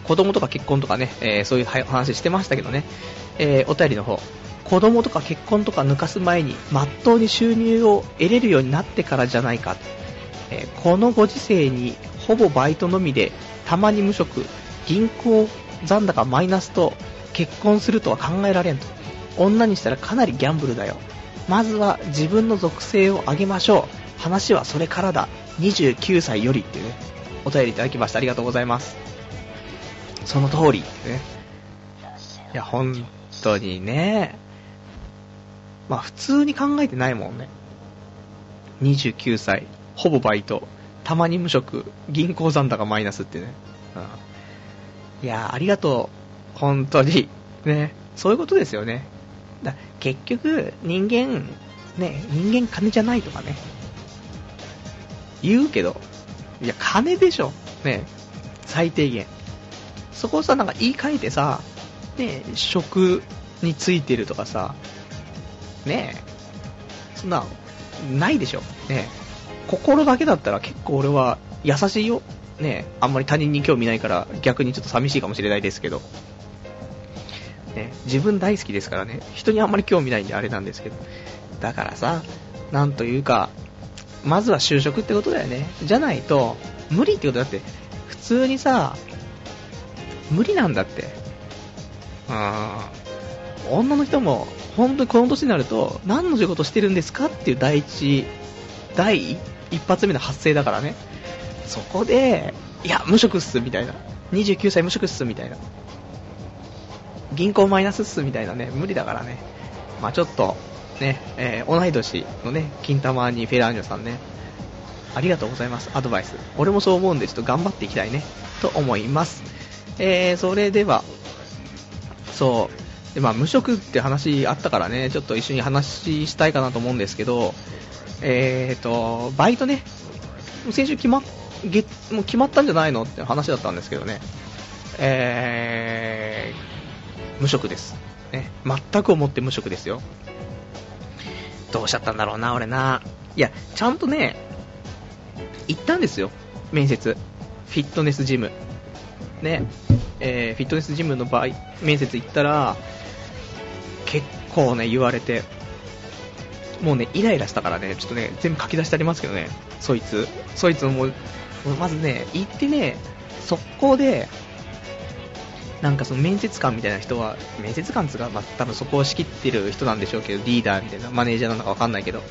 子供とか結婚とかね、えー、そういう話してましたけどね、えー、お便りの方、子供とか結婚とか抜かす前に、まっとうに収入を得れるようになってからじゃないか。えー、このご時世に、ほぼバイトのみで、たまに無職、銀行残高マイナスと結婚するとは考えられんと。女にしたらかなりギャンブルだよ。まずは自分の属性を上げましょう。話はそれからだ。29歳よりっていうね、お便りいただきました。ありがとうございます。その通りね。いや、本当にね。まあ普通に考えてないもんね。29歳、ほぼバイト、たまに無職、銀行残高マイナスってね。うん、いや、ありがとう。本当に。ね。そういうことですよね。だ結局、人間、ね、人間金じゃないとかね。言うけど、いや、金でしょ。ね。最低限。そこをさ、なんか言い換えてさ、ね、食についてるとかさ、ね、そんな、ないでしょ。ね心だけだったら結構俺は優しいよ。ねあんまり他人に興味ないから逆にちょっと寂しいかもしれないですけど。ね自分大好きですからね。人にあんまり興味ないんであれなんですけど。だからさ、なんというか、まずは就職ってことだよね。じゃないと、無理ってことだって、普通にさ、無理なんだって。うん。女の人も、本当にこの年になると、何の仕事してるんですかっていう第一、第一発目の発声だからね。そこで、いや、無職っす、みたいな。29歳無職っす、みたいな。銀行マイナスっす、みたいなね。無理だからね。まあちょっと、ね、えー、同い年のね、金玉にフェラーニョさんね。ありがとうございます、アドバイス。俺もそう思うんで、ちょっと頑張っていきたいね、と思います。えー、それでは、そう、でまあ、無職って話あったからね、ちょっと一緒に話したいかなと思うんですけど、えーと、バイトね、先週決まっげもう決まったんじゃないのって話だったんですけどね、えー、無職です。ね、全く思って無職ですよ。どうしちゃったんだろうな、俺な。いや、ちゃんとね、行ったんですよ、面接。フィットネスジム。ね、えー、フィットネスジムの場合、面接行ったら、結構ね、言われて、もうね、イライラしたからね、ちょっとね、全部書き出してありますけどね、そいつ。そいつもう、まずね、行ってね、速攻で、なんかその面接官みたいな人は、面接官つが、まあ、多分そこを仕切ってる人なんでしょうけど、リーダーみたいな、マネージャーなのかわかんないけど、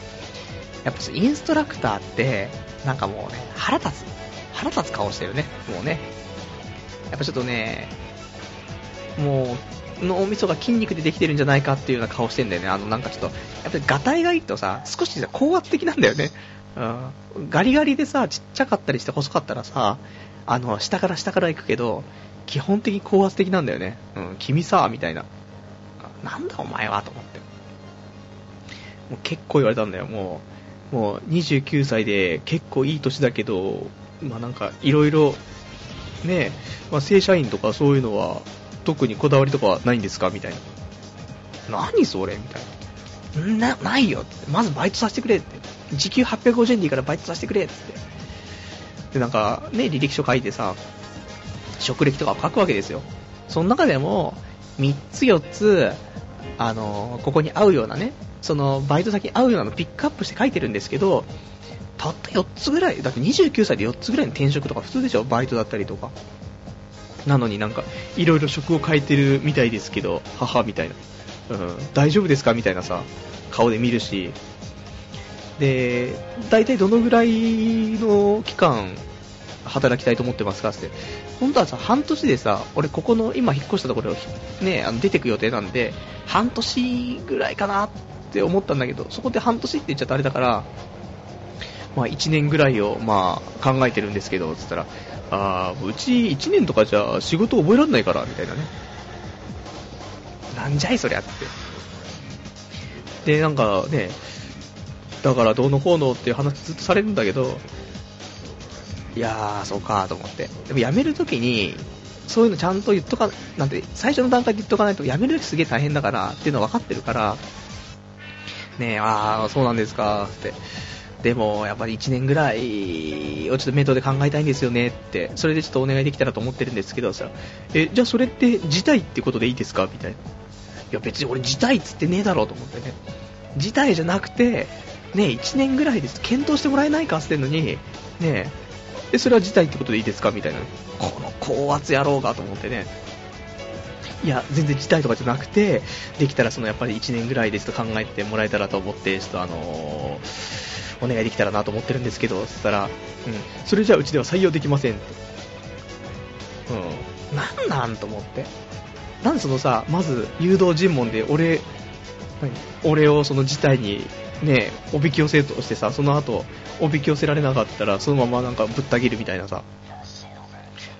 やっぱインストラクターって、なんかもうね、腹立つ。腹立つ顔してるね、もうね。やっぱちょっとね、もう、脳みそが筋肉でできてるんじゃないかっていうような顔してんだよね。あの、なんかちょっと、やっぱりガタイがいいとさ、少し高圧的なんだよね。うん。ガリガリでさ、ちっちゃかったりして細かったらさ、あの、下から下から行くけど、基本的に高圧的なんだよね。うん、君さ、みたいな。なんだお前はと思って。もう結構言われたんだよ、もう。もう29歳で結構いい年だけど、まあなんかいろいろ、ね、まあ、正社員とかそういうのは特にこだわりとかはないんですか？みたいな。何それ？みたいな。な、ないよって。まずバイトさせてくれって。時給850円でいいからバイトさせてくれって。で、なんかね、履歴書書いてさ、職歴とか書くわけですよ。その中でも、3つ4つ、あの、ここに合うようなね、そのバイト先に合うようなのピックアップして書いてるんですけど、たった4つぐらい、だって29歳で4つぐらいの転職とか普通でしょ、バイトだったりとか。なのになんか、いろいろ職を変えてるみたいですけど、母みたいな。うん、大丈夫ですかみたいなさ、顔で見るし。で、大体どのぐらいの期間働きたいと思ってますか？って。本当はさ、半年でさ、俺ここの今引っ越したところね、あの出てく予定なんで、半年ぐらいかなって思ったんだけど、そこで半年って言っちゃったあれだから、まあ1年ぐらいをまあ考えてるんですけど、つったら、あうち1年とかじゃ仕事覚えられないから、みたいなね。なんじゃいそりゃって。で、なんかね、だからどうのこうのっていう話ずっとされるんだけど、いやー、そうかと思って。でも辞めるときに、そういうのちゃんと言っとか、なんて、最初の段階で言っとかないと辞めるときすげえ大変だからっていうのは分かってるから、ねえああ、そうなんですか、って。でも、やっぱり1年ぐらいをちょっとメトで考えたいんですよねって、それでちょっとお願いできたらと思ってるんですけどさ、え、じゃあそれって辞退ってことでいいですか？みたいな。いや別に俺辞退っつってねえだろうと思ってね。辞退じゃなくて、ね1年ぐらいです検討してもらえないかってんのに、ねえ、それは辞退ってことでいいですか？みたいな。この高圧野郎がと思ってね。いや、全然辞退とかじゃなくて、できたらそのやっぱり1年ぐらいですと考えてもらえたらと思って、ちょっとあのー、お願いできたらなと思ってるんですけど、そしたら、うん、それじゃあうちでは採用できませんって。うん、なんなんと思って。なんでそのさ、まず誘導尋問で俺、俺をその事態にね、おびき寄せるとしてさ、その後、おびき寄せられなかったら、そのままなんかぶった切るみたいなさ。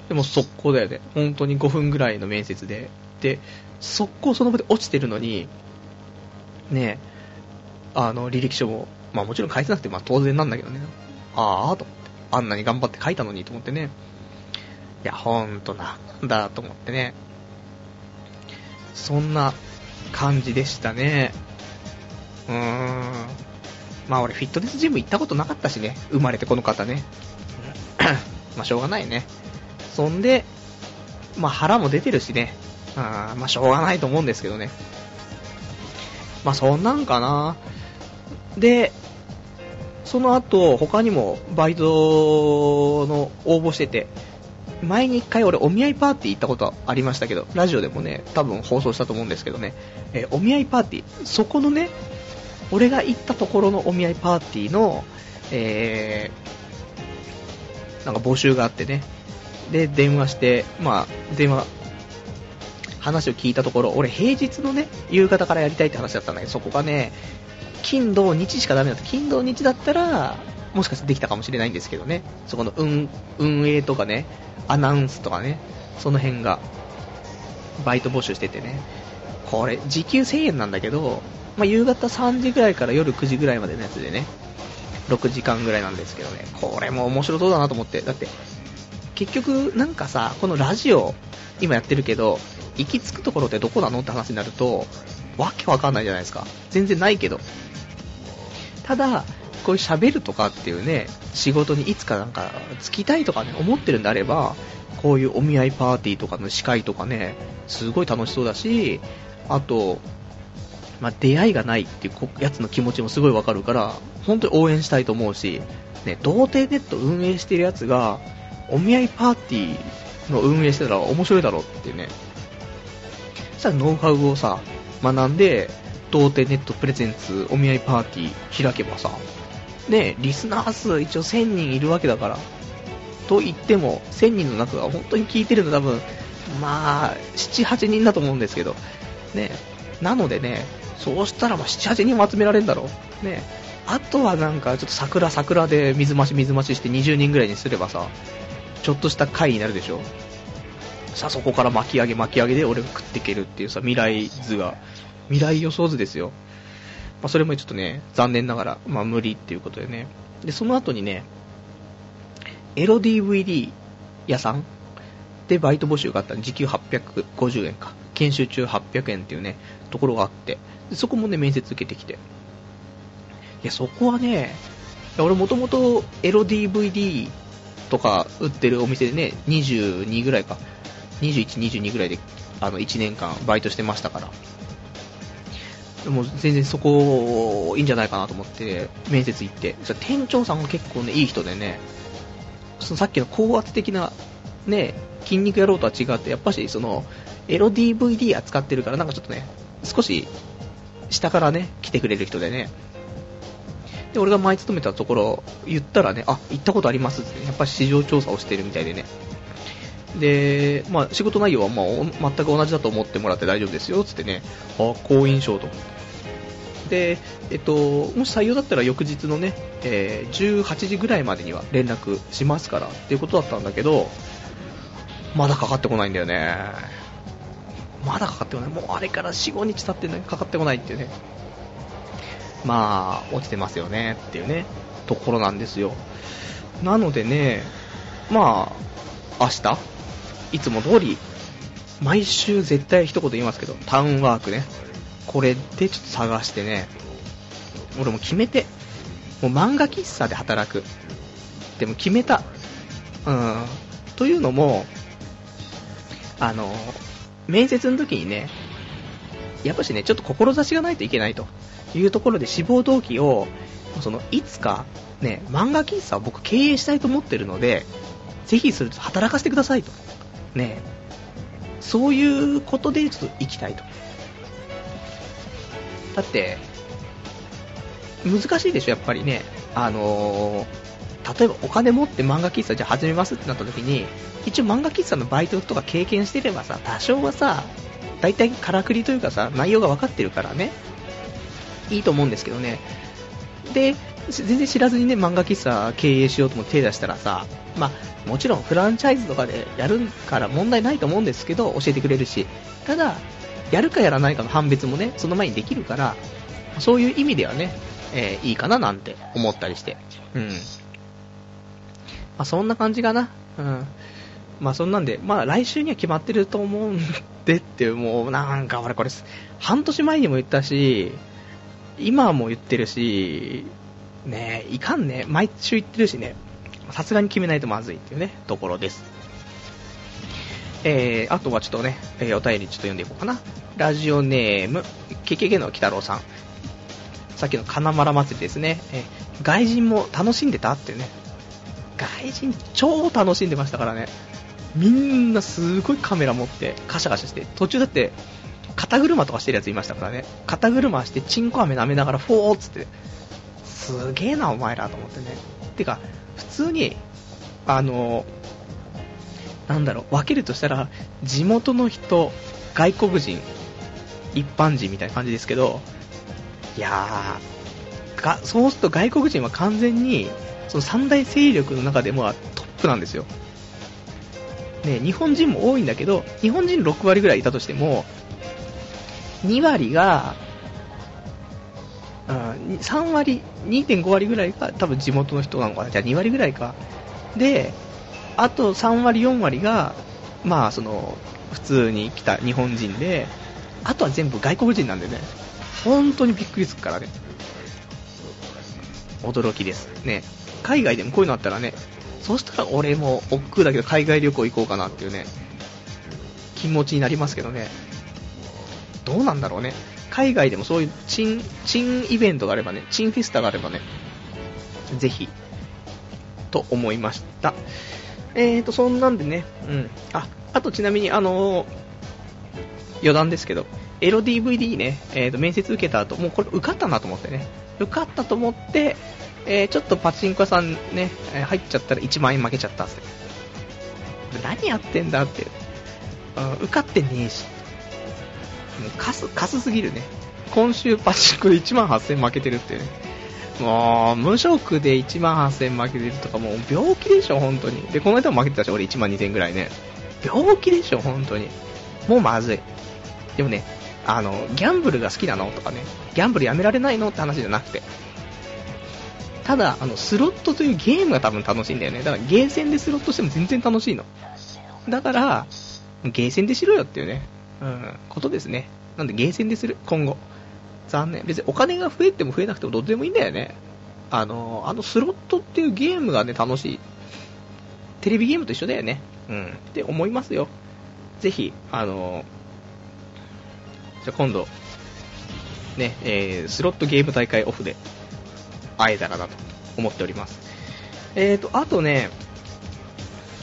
でも速攻だよね。本当に5分ぐらいの面接で、て、速攻その場で落ちてるのに、ねあの、履歴書も、まあもちろん書いてなくて、まあ当然なんだけどね。ああ、と思って。あんなに頑張って書いたのにと思ってね。いや、ほんとなんだと思ってね。そんな感じでしたね。うーん。まあ俺フィットネスジム行ったことなかったしね。生まれてこの方ね。まあしょうがないね。そんで、まあ腹も出てるしね。あまあしょうがないと思うんですけどね。まあそんなんかな。で、その後、他にもバイトの応募してて、前に一回俺お見合いパーティー行ったことありましたけど、ラジオでもね、多分放送したと思うんですけどね、えー、お見合いパーティー、そこのね、俺が行ったところのお見合いパーティーの、えー、なんか募集があってね、で、電話して、まあ、電話、話を聞いたところ、俺平日のね、夕方からやりたいって話だったんだけど、そこがね、金土日しかダメだった。金土日だったら、もしかしてできたかもしれないんですけどね、そこの運運営とかね、アナウンスとかね、その辺が、バイト募集しててね、これ、時給1000円なんだけど、まあ、夕方3時ぐらいから夜9時ぐらいまでのやつでね、6時間ぐらいなんですけどね、これも面白そうだなと思って、だって、結局、なんかさ、このラジオ、今やってるけど、行き着くところってどこなのって話になると、わけわかんないじゃないですか。全然ないけど。ただ、こういう喋るとかっていうね、仕事にいつかなんか、つきたいとかね、思ってるんであれば、こういうお見合いパーティーとかの司会とかね、すごい楽しそうだし、あと、まあ、出会いがないっていうやつの気持ちもすごいわかるから、本当に応援したいと思うし、ね、童貞ネット運営してるやつが、お見合いパーティーの運営してたら面白いだろうっていうね。そしたらノウハウをさ、学んで、童貞ネットプレゼンツお見合いパーティー開けばさ、ね、リスナー数一応1000人いるわけだから、と言っても、1000人の中が本当に聞いてるの多分、まあ、7、8人だと思うんですけど、ね、なのでね、そうしたらま7、8人も集められるんだろう。ね、あとはなんかちょっと桜桜で水増し水増しして20人ぐらいにすればさ、ちょっとした回になるでしょ。さあそこから巻き上げ巻き上げで俺が食っていけるっていうさ、未来図が、未来予想図ですよ。まあ、それもちょっとね、残念ながら、まあ、無理っていうことでね。で、その後にね、エロ DVD 屋さんでバイト募集があった時給850円か。研修中800円っていうね、ところがあって、そこもね、面接受けてきて。いや、そこはね、俺もともとエロ DVD とか売ってるお店でね、22ぐらいか、21、22ぐらいで、あの、1年間バイトしてましたから。でも全然そこいいんじゃないかなと思って面接行って。店長さんが結構ねいい人でねそのさっきの高圧的なね筋肉野郎とは違ってやっぱしそのエロ DVD 扱ってるからなんかちょっとね少し下からね来てくれる人でね。で俺が前勤めたところ言ったらねあ行ったことありますって、ね、やっぱり市場調査をしてるみたいでね。で、まあ、仕事内容はまあ全く同じだと思ってもらって大丈夫ですよつってね。あ好印象と思って。で、えっと、もし採用だったら翌日のね、えー、18時ぐらいまでには連絡しますからっていうことだったんだけど、まだかかってこないんだよね。まだかかってこない。もうあれから4、5日経ってね、かかってこないっていうね。まあ、落ちてますよねっていうね、ところなんですよ。なのでね、まあ、明日、いつも通り、毎週絶対一言言いますけど、タウンワークね、これでちょっと探してね、俺も決めて、もう漫画喫茶で働く。でも決めた。うん。というのも、あの、面接の時にね、やっぱしね、ちょっと志がないといけないというところで志望動機を、その、いつか、ね、漫画喫茶を僕経営したいと思ってるので、ぜひそれ働かせてくださいと。ね、そういうことでちょっと行きたいと。だって、難しいでしょ、やっぱりね。あのー、例えばお金持って漫画喫茶じゃ始めますってなった時に、一応漫画喫茶のバイトとか経験してればさ、多少はさ、大体からくりというかさ、内容が分かってるからね、いいと思うんですけどね。で、全然知らずにね、漫画喫茶経営しようとも手出したらさ、まあ、もちろんフランチャイズとかでやるから問題ないと思うんですけど、教えてくれるし。ただ、やるかやらないかの判別もね、その前にできるから、そういう意味ではね、えー、いいかななんて思ったりして。うん。まあ、そんな感じかな。うん。まあ、そんなんで、まあ、来週には決まってると思うんでって、もう、なんか、俺これ、半年前にも言ったし、今も言ってるし、ねいかんね。毎週言ってるしね。さすがに決めないとまずいっていうね、ところです。えー、あとはちょっとね、えー、お便りちょっと読んでいこうかな。ラジオネーム、ケケケの鬼太郎さん。さっきの金丸祭りですね。えー、外人も楽しんでたってね。外人超楽しんでましたからね。みんなすごいカメラ持ってカシャカシャして、途中だって肩車とかしてるやついましたからね。肩車してチンコ飴舐めながらフォーっつって、すげえな、お前らと思ってね。てか、普通に、あの、なんだろう、分けるとしたら、地元の人、外国人、一般人みたいな感じですけど、いやー、がそうすると外国人は完全に、その三大勢力の中でもトップなんですよ。ね、日本人も多いんだけど、日本人6割ぐらいいたとしても、2割が、うん、3割、2.5割ぐらいが多分地元の人なのかな。じゃあ2割ぐらいか。で、あと3割、4割が、まあ、その、普通に来た日本人で、あとは全部外国人なんでね、本当にびっくりするからね。驚きです。ね。海外でもこういうのあったらね、そしたら俺も億劫だけど海外旅行行こうかなっていうね、気持ちになりますけどね。どうなんだろうね。海外でもそういうチン、チンイベントがあればね、チンフェスタがあればね、ぜひ、と思いました。えーと、そんなんでね、うん。あ、あとちなみに、あのー、余談ですけど、エロ DVD ね、えーと、面接受けた後、もうこれ受かったなと思ってね、受かったと思って、えー、ちょっとパチンコ屋さんね、入っちゃったら1万円負けちゃったって。何やってんだって。受かってねえし。もうカス、カスすぎるね。今週パチンコで1万8000負けてるってね。もう、無職で1万8000負けてるとかもう病気でしょ、本当に。で、この間も負けてたし、俺1万2000ぐらいね。病気でしょ、本当に。もうまずい。でもね、あの、ギャンブルが好きなのとかね、ギャンブルやめられないのって話じゃなくて、ただ、あの、スロットというゲームが多分楽しいんだよね。だからゲーセンでスロットしても全然楽しいの。だから、ゲーセンでしろよっていうね、うん、ことですね。なんでゲーセンでする、今後。残念。別にお金が増えても増えなくてもどっちでもいいんだよね。あの、あのスロットっていうゲームがね、楽しい。テレビゲームと一緒だよね。うん。って思いますよ。ぜひ、あの、じゃ今度、ね、えー、スロットゲーム大会オフで会えたらなと思っております。えーと、あとね、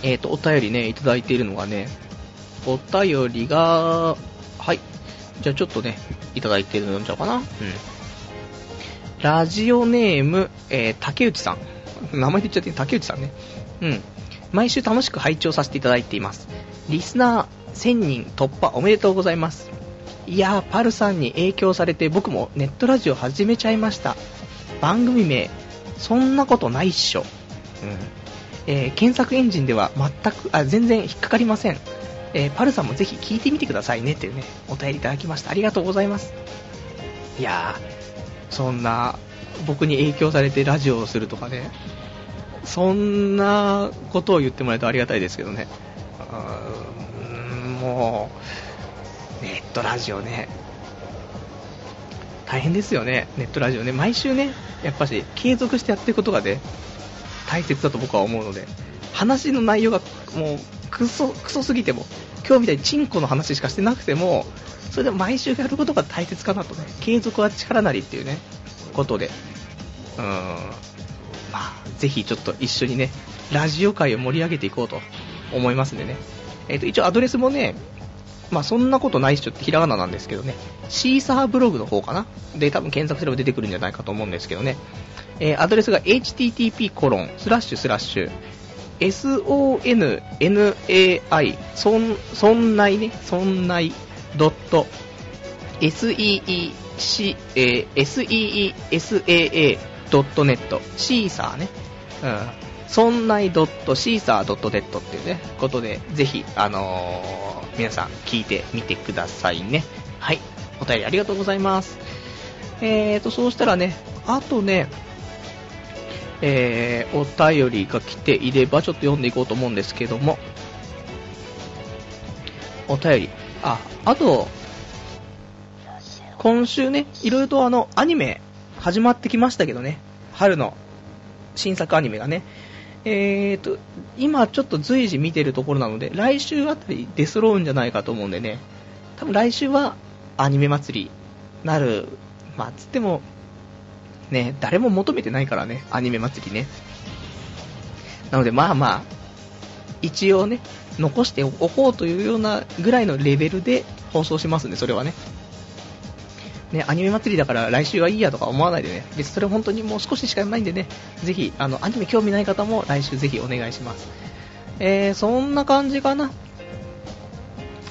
えーと、お便りね、いただいているのがね、お便りが、はい。じゃあちょっとね、いただいてるのんじゃおうかな？うん。ラジオネーム、えー、竹内さん。名前で言っちゃって竹内さんね。うん。毎週楽しく拝聴させていただいています。リスナー1000人突破おめでとうございます。いやー、パルさんに影響されて僕もネットラジオ始めちゃいました。番組名、そんなことないっしょ。うん。えー、検索エンジンでは全く、あ、全然引っかかりません。えー、パルさんもぜひ聞いてみてくださいねっていうね、お便りいただきました。ありがとうございます。いやー、そんな、僕に影響されてラジオをするとかね、そんなことを言ってもらえるとありがたいですけどね。うーん、もう、ネットラジオね、大変ですよね、ネットラジオね。毎週ね、やっぱし継続してやっていくことがね、大切だと僕は思うので、話の内容がもうクソ、クソすぎても、今日みたいにチンコの話しかしてなくても、それでも毎週やることが大切かなとね、継続は力なりっていうね、ことで、うん、まあ、ぜひちょっと一緒にね、ラジオ界を盛り上げていこうと思いますんでね。えっ、ー、と、一応アドレスもね、まあそんなことないっしょってひらがななんですけどね、シーサーブログの方かな。で、多分検索すれば出てくるんじゃないかと思うんですけどね、えー、アドレスが http コロンスラッシュスラッシュ sonnai そん、そんないね、そんないドット seec、えー、seesaa ドットネットシーサーね、うん、そんないドットシーサードットネットっていうね、ことで、ぜひ、あのー、皆さん聞いてみてくださいね。はい。お便りありがとうございます。えーと、そうしたらね、あとね、えー、お便りが来ていればちょっと読んでいこうと思うんですけども、お便り。あ、あと、今週ね、いろいろとあの、アニメ始まってきましたけどね、春の新作アニメがね、えーと、今ちょっと随時見てるところなので、来週あたり出揃うんじゃないかと思うんでね、多分来週はアニメ祭りなる、まあ、つっても、ね、誰も求めてないからね、アニメ祭りね。なので、まあまあ、一応ね、残しておこうというようなぐらいのレベルで放送しますんで、それはね。ね、アニメ祭りだから来週はいいやとか思わないでね、別にそれ本当にもう少ししかないんでね、ぜひ、あの、アニメ興味ない方も来週ぜひお願いします。えー、そんな感じかな。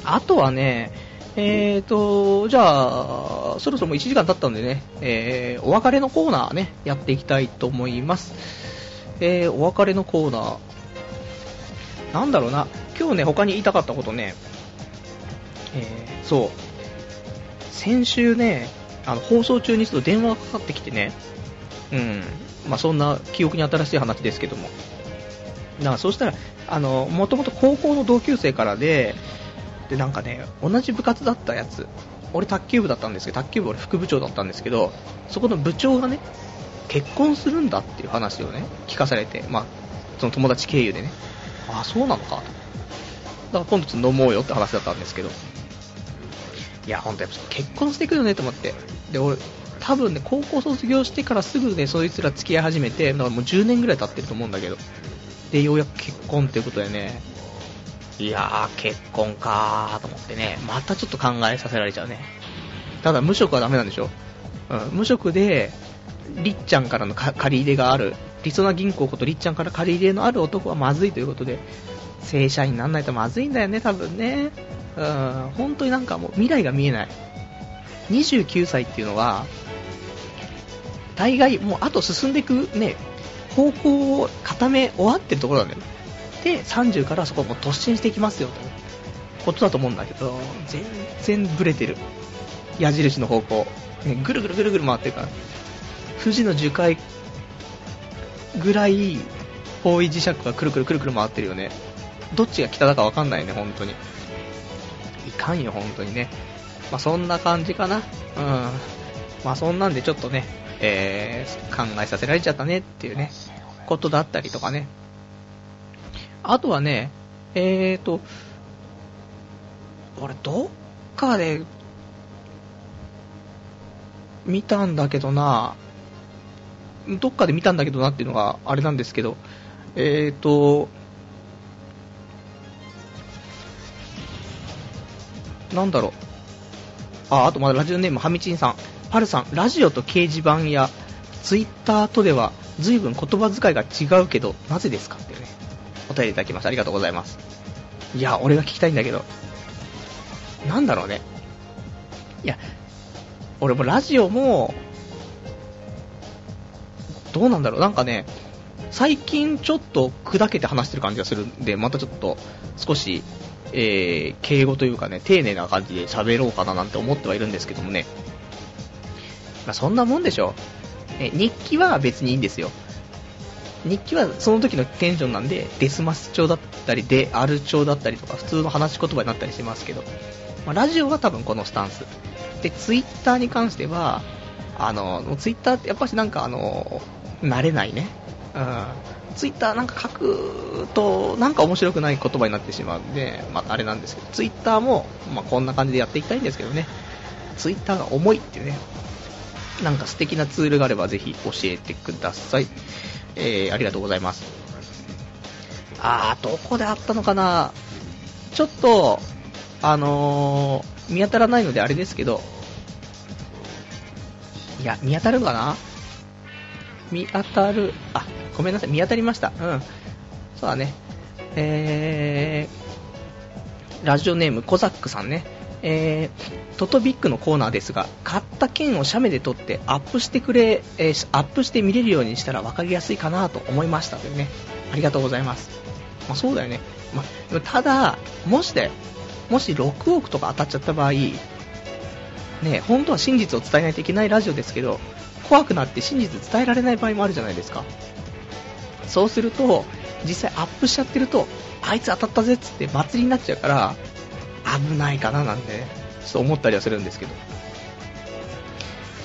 あとはね、えーと、じゃあ、そろそろ1時間経ったんでね、えー、お別れのコーナーね、やっていきたいと思います。えー、お別れのコーナー。なんだろうな、今日ね、他に言いたかったことね、えー、そう、先週ね、あの放送中にちょっと電話がかかってきてね、うん、まあ、そんな記憶に新しい話ですけども、だからそうしたら、あの、もともと高校の同級生からで、で、なんかね、同じ部活だったやつ、俺卓球部だったんですけど、卓球部俺副部長だったんですけど、そこの部長がね、結婚するんだっていう話をね、聞かされて、まあ、その友達経由でね、ああ、そうなのかと。だから今度ちょっと飲もうよって話だったんですけど、いや、ほんとやっぱ結婚してくるよねと思って。で、俺、多分ね、高校卒業してからすぐね、そいつら付き合い始めて、だからもう10年ぐらい経ってると思うんだけど。で、ようやく結婚っていうことでね、いやー、結婚かーと思ってね、またちょっと考えさせられちゃうね。ただ、無職はダメなんでしょ？うん、無職で、りっちゃんからの借り入れがある、りそな銀行ことりっちゃんから借り入れのある男はまずいということで、正社員にならないとまずいんだよね、多分ね。うん、本当になんかもう未来が見えない。29歳っていうのは、大概もうあと進んでいくね、方向を固め終わってるところなんだよ。で、30からそこも突進していきますよと。ことだと思うんだけど、全然ブレてる。矢印の方向。ね、ぐるぐるぐるぐる回ってるから。富士の樹海ぐらい方位磁石がくるくるくるくる回ってるよね。どっちが北だかわかんないね、本当に。いかんよ、本当にね。まあ、そんな感じかな。うん。まあ、そんなんでちょっとね、えー、考えさせられちゃったねっていうね、ことだったりとかね。あとはね、えーと、俺どっかで見たんだけどな、どっかで見たんだけどなっていうのがあれなんですけど、えーと、なんだろう。あ、あとまだラジオネームはみちんさん。パルさん、ラジオと掲示板やツイッターとでは随分言葉遣いが違うけど、なぜですかってね、お便りいただきました。ありがとうございます。いや、俺が聞きたいんだけど、なんだろうね。いや、俺もラジオも、どうなんだろう、なんかね、最近ちょっと砕けて話してる感じがするんで、またちょっと少しえー、敬語というかね、丁寧な感じで喋ろうかななんて思ってはいるんですけどもね。まあ、そんなもんでしょ。え、日記は別にいいんですよ。日記はその時のテンションなんで、デスマス調だったり、で、アル調だったりとか、普通の話し言葉になったりしますけど、まあ、ラジオは多分このスタンス。で、ツイッターに関しては、あの、ツイッターってやっぱしなんかあの、慣れないね。うん。ツイッターなんか書くと、なんか面白くない言葉になってしまうんで、まあ、あれなんですけど、ツイッターも、まあ、こんな感じでやっていきたいんですけどね、ツイッターが重いっていうね、なんか素敵なツールがあればぜひ教えてください。えー、ありがとうございます。あー、どこであったのかな？ちょっと、あのー、見当たらないのであれですけど、いや、見当たるかな？見当たる、あ、ごめんなさい、見当たりました。うん。そうだね。えー、ラジオネームコザックさんね。えー、トトビックのコーナーですが、買った券を写メで撮ってアップしてくれ、えー、アップして見れるようにしたら分かりやすいかなと思いましたというね。ありがとうございます。まあ、そうだよね。まあ、ただ、もしで、もし6億とか当たっちゃった場合、ね、本当は真実を伝えないといけないラジオですけど、怖くなって真実伝えられない場合もあるじゃないですか。そうすると、実際アップしちゃってると、あいつ当たったぜっつって祭りになっちゃうから、危ないかななんて、ちょっと思ったりはするんですけど。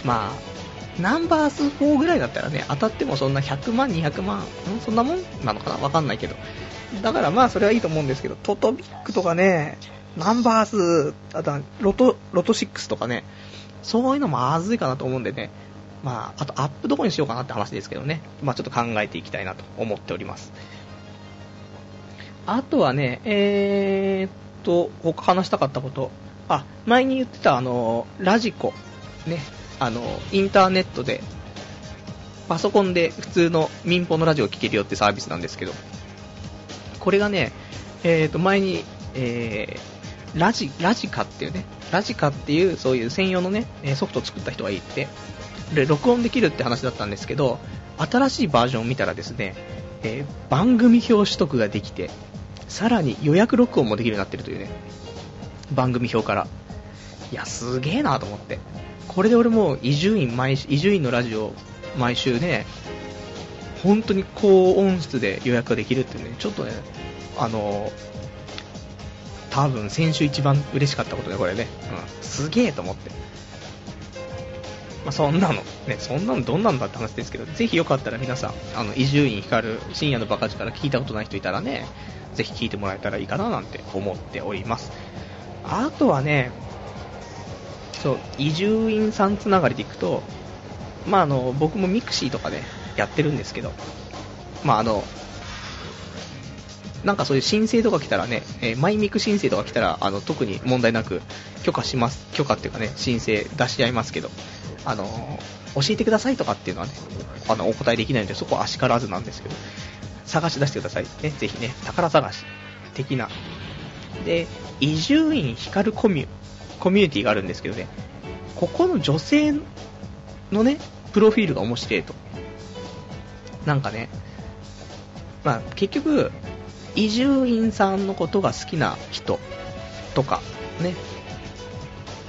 まあ、ナンバース4ぐらいだったらね、当たってもそんな100万、200万、んそんなもんなのかな？わかんないけど。だからまあそれはいいと思うんですけど、トトビックとかね、ナンバース、あとはロト、ロト6とかね、そういうのもまずいかなと思うんでね、まあ、あとアップどこにしようかなって話ですけどね、まあ、ちょっと考えていきたいなと思っております。あとはね、えー、っと、他話したかったこと、あ、前に言ってたあの、ラジコ、ね、あの、インターネットで、パソコンで普通の民放のラジオを聴けるよってサービスなんですけど、これがね、えっ、と、前に、えー、ラジ、ラジカっていうね、ラジカっていうそういう専用のね、ソフトを作った人がいて、で、録音できるって話だったんですけど、新しいバージョンを見たらですね、えー、番組表取得ができて、さらに予約録音もできるようになってるというね、番組表から。いや、すげえなと思って。これで俺も伊集院毎伊集院のラジオ毎週ね、本当に高音質で予約ができるっていうね、ちょっとね、あの多分先週一番嬉しかったことね、これね。うん、すげえと思って。まあ、そんなの、ね、そんなのどんなんだって話ですけど、ぜひよかったら皆さん、あの、伊集院光深夜のバカ力聞いたことない人いたらね、ぜひ聞いてもらえたらいいかななんて思っております。あとはね、そう、伊集院さんつながりでいくと、まああの、僕もミクシーとか、ね、やってるんですけど、まああの、なんかそういう申請とか来たらね、えー、マイミク申請とか来たら、あの、特に問題なく許可します、許可っていうかね、申請出し合いますけど、あの、教えてくださいとかっていうのはね、あの、お答えできないので、そこはあしからずなんですけど、探し出してください。ね、ぜひね、宝探し的な。で、伊集院光コミュ、コミュニティがあるんですけどね、ここの女性のね、プロフィールが面白いと。なんかね、まあ結局、伊集院さんのことが好きな人とか、ね、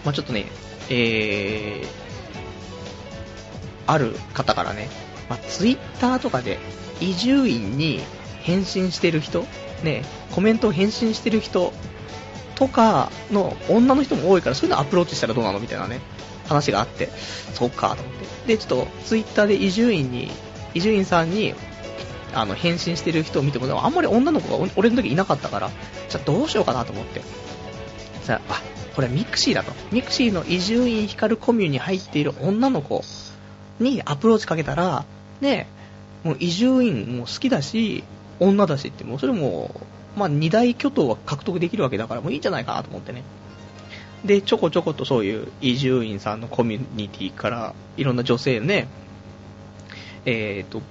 まあちょっとね、えー、ある方からね、まあ、ツイッターとかで伊集院に返信してる人、ね、コメントを返信してる人とかの女の人も多いから、そういうのアプローチしたらどうなの？みたいなね、話があって、そっかと思って。で、ちょっとツイッターで伊集院に、伊集院さんに、あの、返信してる人を見ても、あんまり女の子が俺の時いなかったから、じゃあどうしようかなと思って。さあ、これミクシーだと。ミクシーの伊集院光コミュに入っている女の子にアプローチかけたら、ね、もう伊集院も好きだし、女だしって、もうそれも、まあ、二大巨頭は獲得できるわけだから、もういいんじゃないかなと思ってね。で、ちょこちょことそういう伊集院さんのコミュニティから、いろんな女性ね、えっ、ー、と、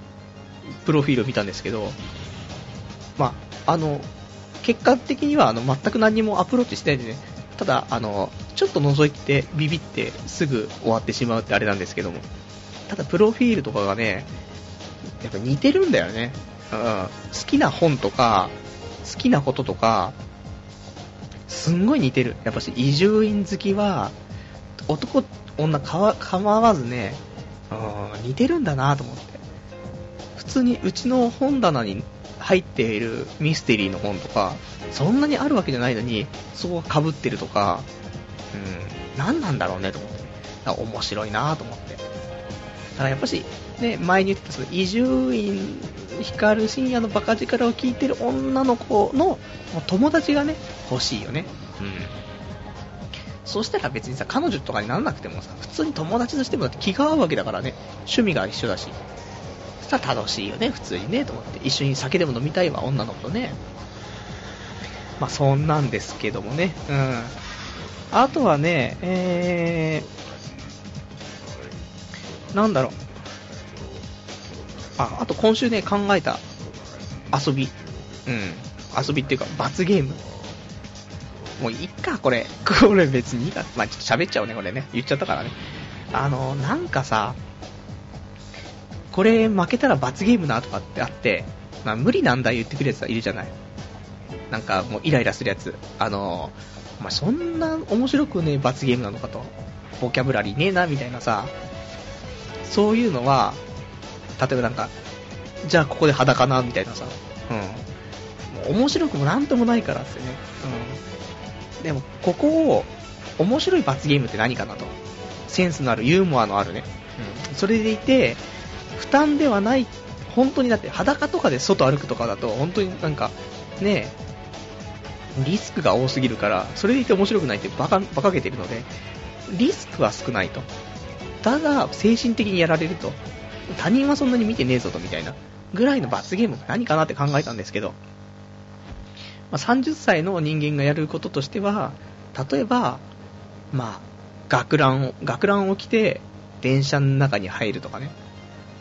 プロフィールを見たんですけど、まあ、あの、結果的にはあの全く何もアプローチしてないんでね、ただ、あの、ちょっと覗いてビビってすぐ終わってしまうってあれなんですけども、ただプロフィールとかがね、やっぱ似てるんだよね。うん。好きな本とか、好きなこととか、すんごい似てる。やっぱし、伊集院好きは、男、女か構わずね、うん、似てるんだなと思って。普通にうちの本棚に入っているミステリーの本とか、そんなにあるわけじゃないのに、そこが被ってるとか、うん、何なんだろうねと思って。面白いなと思って。だからやっぱし、ね、前に言ってたその伊集院光深夜のバカ力を聞いてる女の子の友達がね、欲しいよね。うん。そしたら別にさ、彼女とかにならなくてもさ、普通に友達としてもだって気が合うわけだからね、趣味が一緒だし。そしたら楽しいよね、普通にね、と思って。一緒に酒でも飲みたいわ、女の子とね。まあ、そんなんですけどもね。うん。あとはね、えー、なんだろう。あ、あと今週ね、考えた遊び。うん。遊びっていうか、罰ゲーム。もういいか、これ。これ別にいいか。まあ、ちょっと喋っちゃうね、これね。言っちゃったからね。あの、なんかさ、これ負けたら罰ゲームなとかってあって、まあ、無理なんだ言ってくるやついるじゃない。なんかもうイライラするやつ。あの、まあ、そんな面白くね罰ゲームなのかと。ボキャブラリーねえな、みたいなさ。そういうのは、例えばなんか、じゃあここで裸な、みたいなさ、うん。面白くもなんともないからってね、うん。でも、ここを、面白い罰ゲームって何かなと。センスのある、ユーモアのあるね。うん。それでいて、負担ではない、本当にだって裸とかで外歩くとかだと、本当になんか、ねリスクが多すぎるから、それでいて面白くないってバカ、馬鹿げてるので、リスクは少ないと。ただ、精神的にやられると。他人はそんなに見てねえぞと、みたいな。ぐらいの罰ゲームが何かなって考えたんですけど、まあ、30歳の人間がやることとしては、例えば、まあ、学ランを、学ランを着て、電車の中に入るとかね。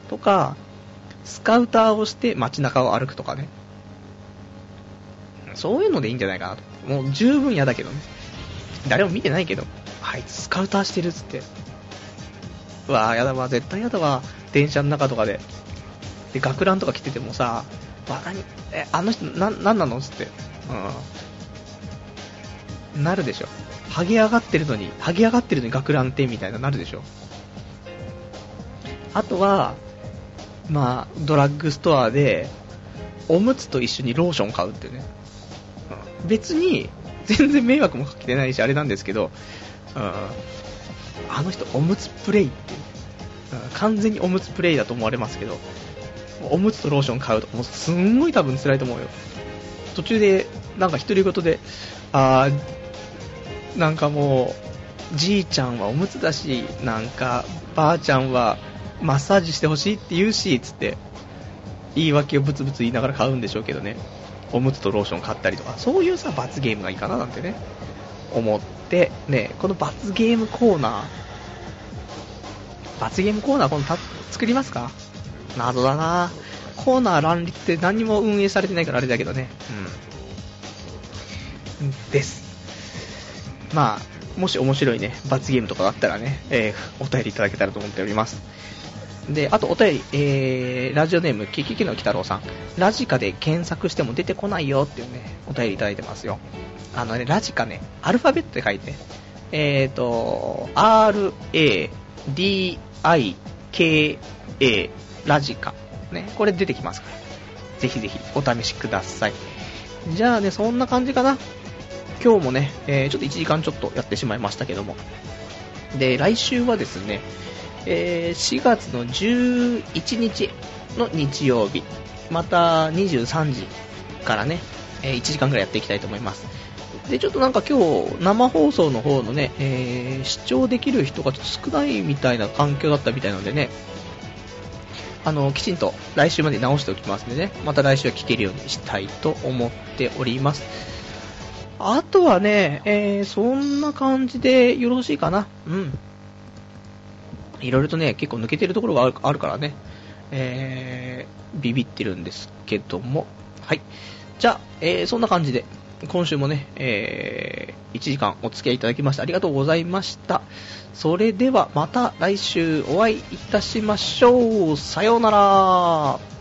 とか、スカウターをして街中を歩くとかね。そういうのでいいんじゃないかなと。もう十分嫌だけどね。誰も見てないけど、あいつスカウターしてるっつって。うわぁ、やだわ、絶対やだわ。電車の中とかで。で、学ランとか着ててもさ、バカに、え、あの人、な、なんなの？つって。うん。なるでしょ。ハゲ上がってるのに、ハゲ上がってるのに学ランってみたいななるでしょ。あとは、まあ、ドラッグストアで、おむつと一緒にローション買うっていうね。うん、別に、全然迷惑もかけてないし、あれなんですけど、うん、あの人、おむつプレイって、完全におむつプレイだと思われますけど、おむつとローション買うと、もうすんごい多分辛いと思うよ。途中で、なんか独り言で、あー、なんかもう、じいちゃんはおむつだし、なんか、ばあちゃんはマッサージしてほしいって言うし、つって、言い訳をブツブツ言いながら買うんでしょうけどね。おむつとローション買ったりとか、そういうさ、罰ゲームがいいかななんてね、思って、ね、この罰ゲームコーナー、罰ゲームコーナー、このた作りますか？謎だなコーナー乱立って何も運営されてないからあれだけどね。うん。です。まあ、もし面白いね、罰ゲームとかだったらね、えー、お便りいただけたらと思っております。で、あとお便り、えー、ラジオネーム、キキキの鬼太郎さん。ラジカで検索しても出てこないよっていうね、お便りいただいてますよ。あのね、ラジカね、アルファベットで書いて、えーと、R, A, D, I, K, A, ラジカ。ね、これ出てきますから。ぜひぜひお試しください。じゃあね、そんな感じかな。今日もね、えー、ちょっと1時間ちょっとやってしまいましたけども。で、来週はですね、えー、4月の11日の日曜日、また23時からね、え、1時間ぐらいやっていきたいと思います。で、ちょっとなんか今日、生放送の方のね、えー、視聴できる人がちょっと少ないみたいな環境だったみたいなのでね、あの、きちんと来週まで直しておきますんでね、また来週は聞けるようにしたいと思っております。あとはね、えー、そんな感じでよろしいかな。うん。いろいろとね、結構抜けてるところがあるからね、えー、ビビってるんですけども、はい。じゃあ、えー、そんな感じで、今週もね、えー、1時間お付き合いいただきましてありがとうございました。それではまた来週お会いいたしましょう。さようなら。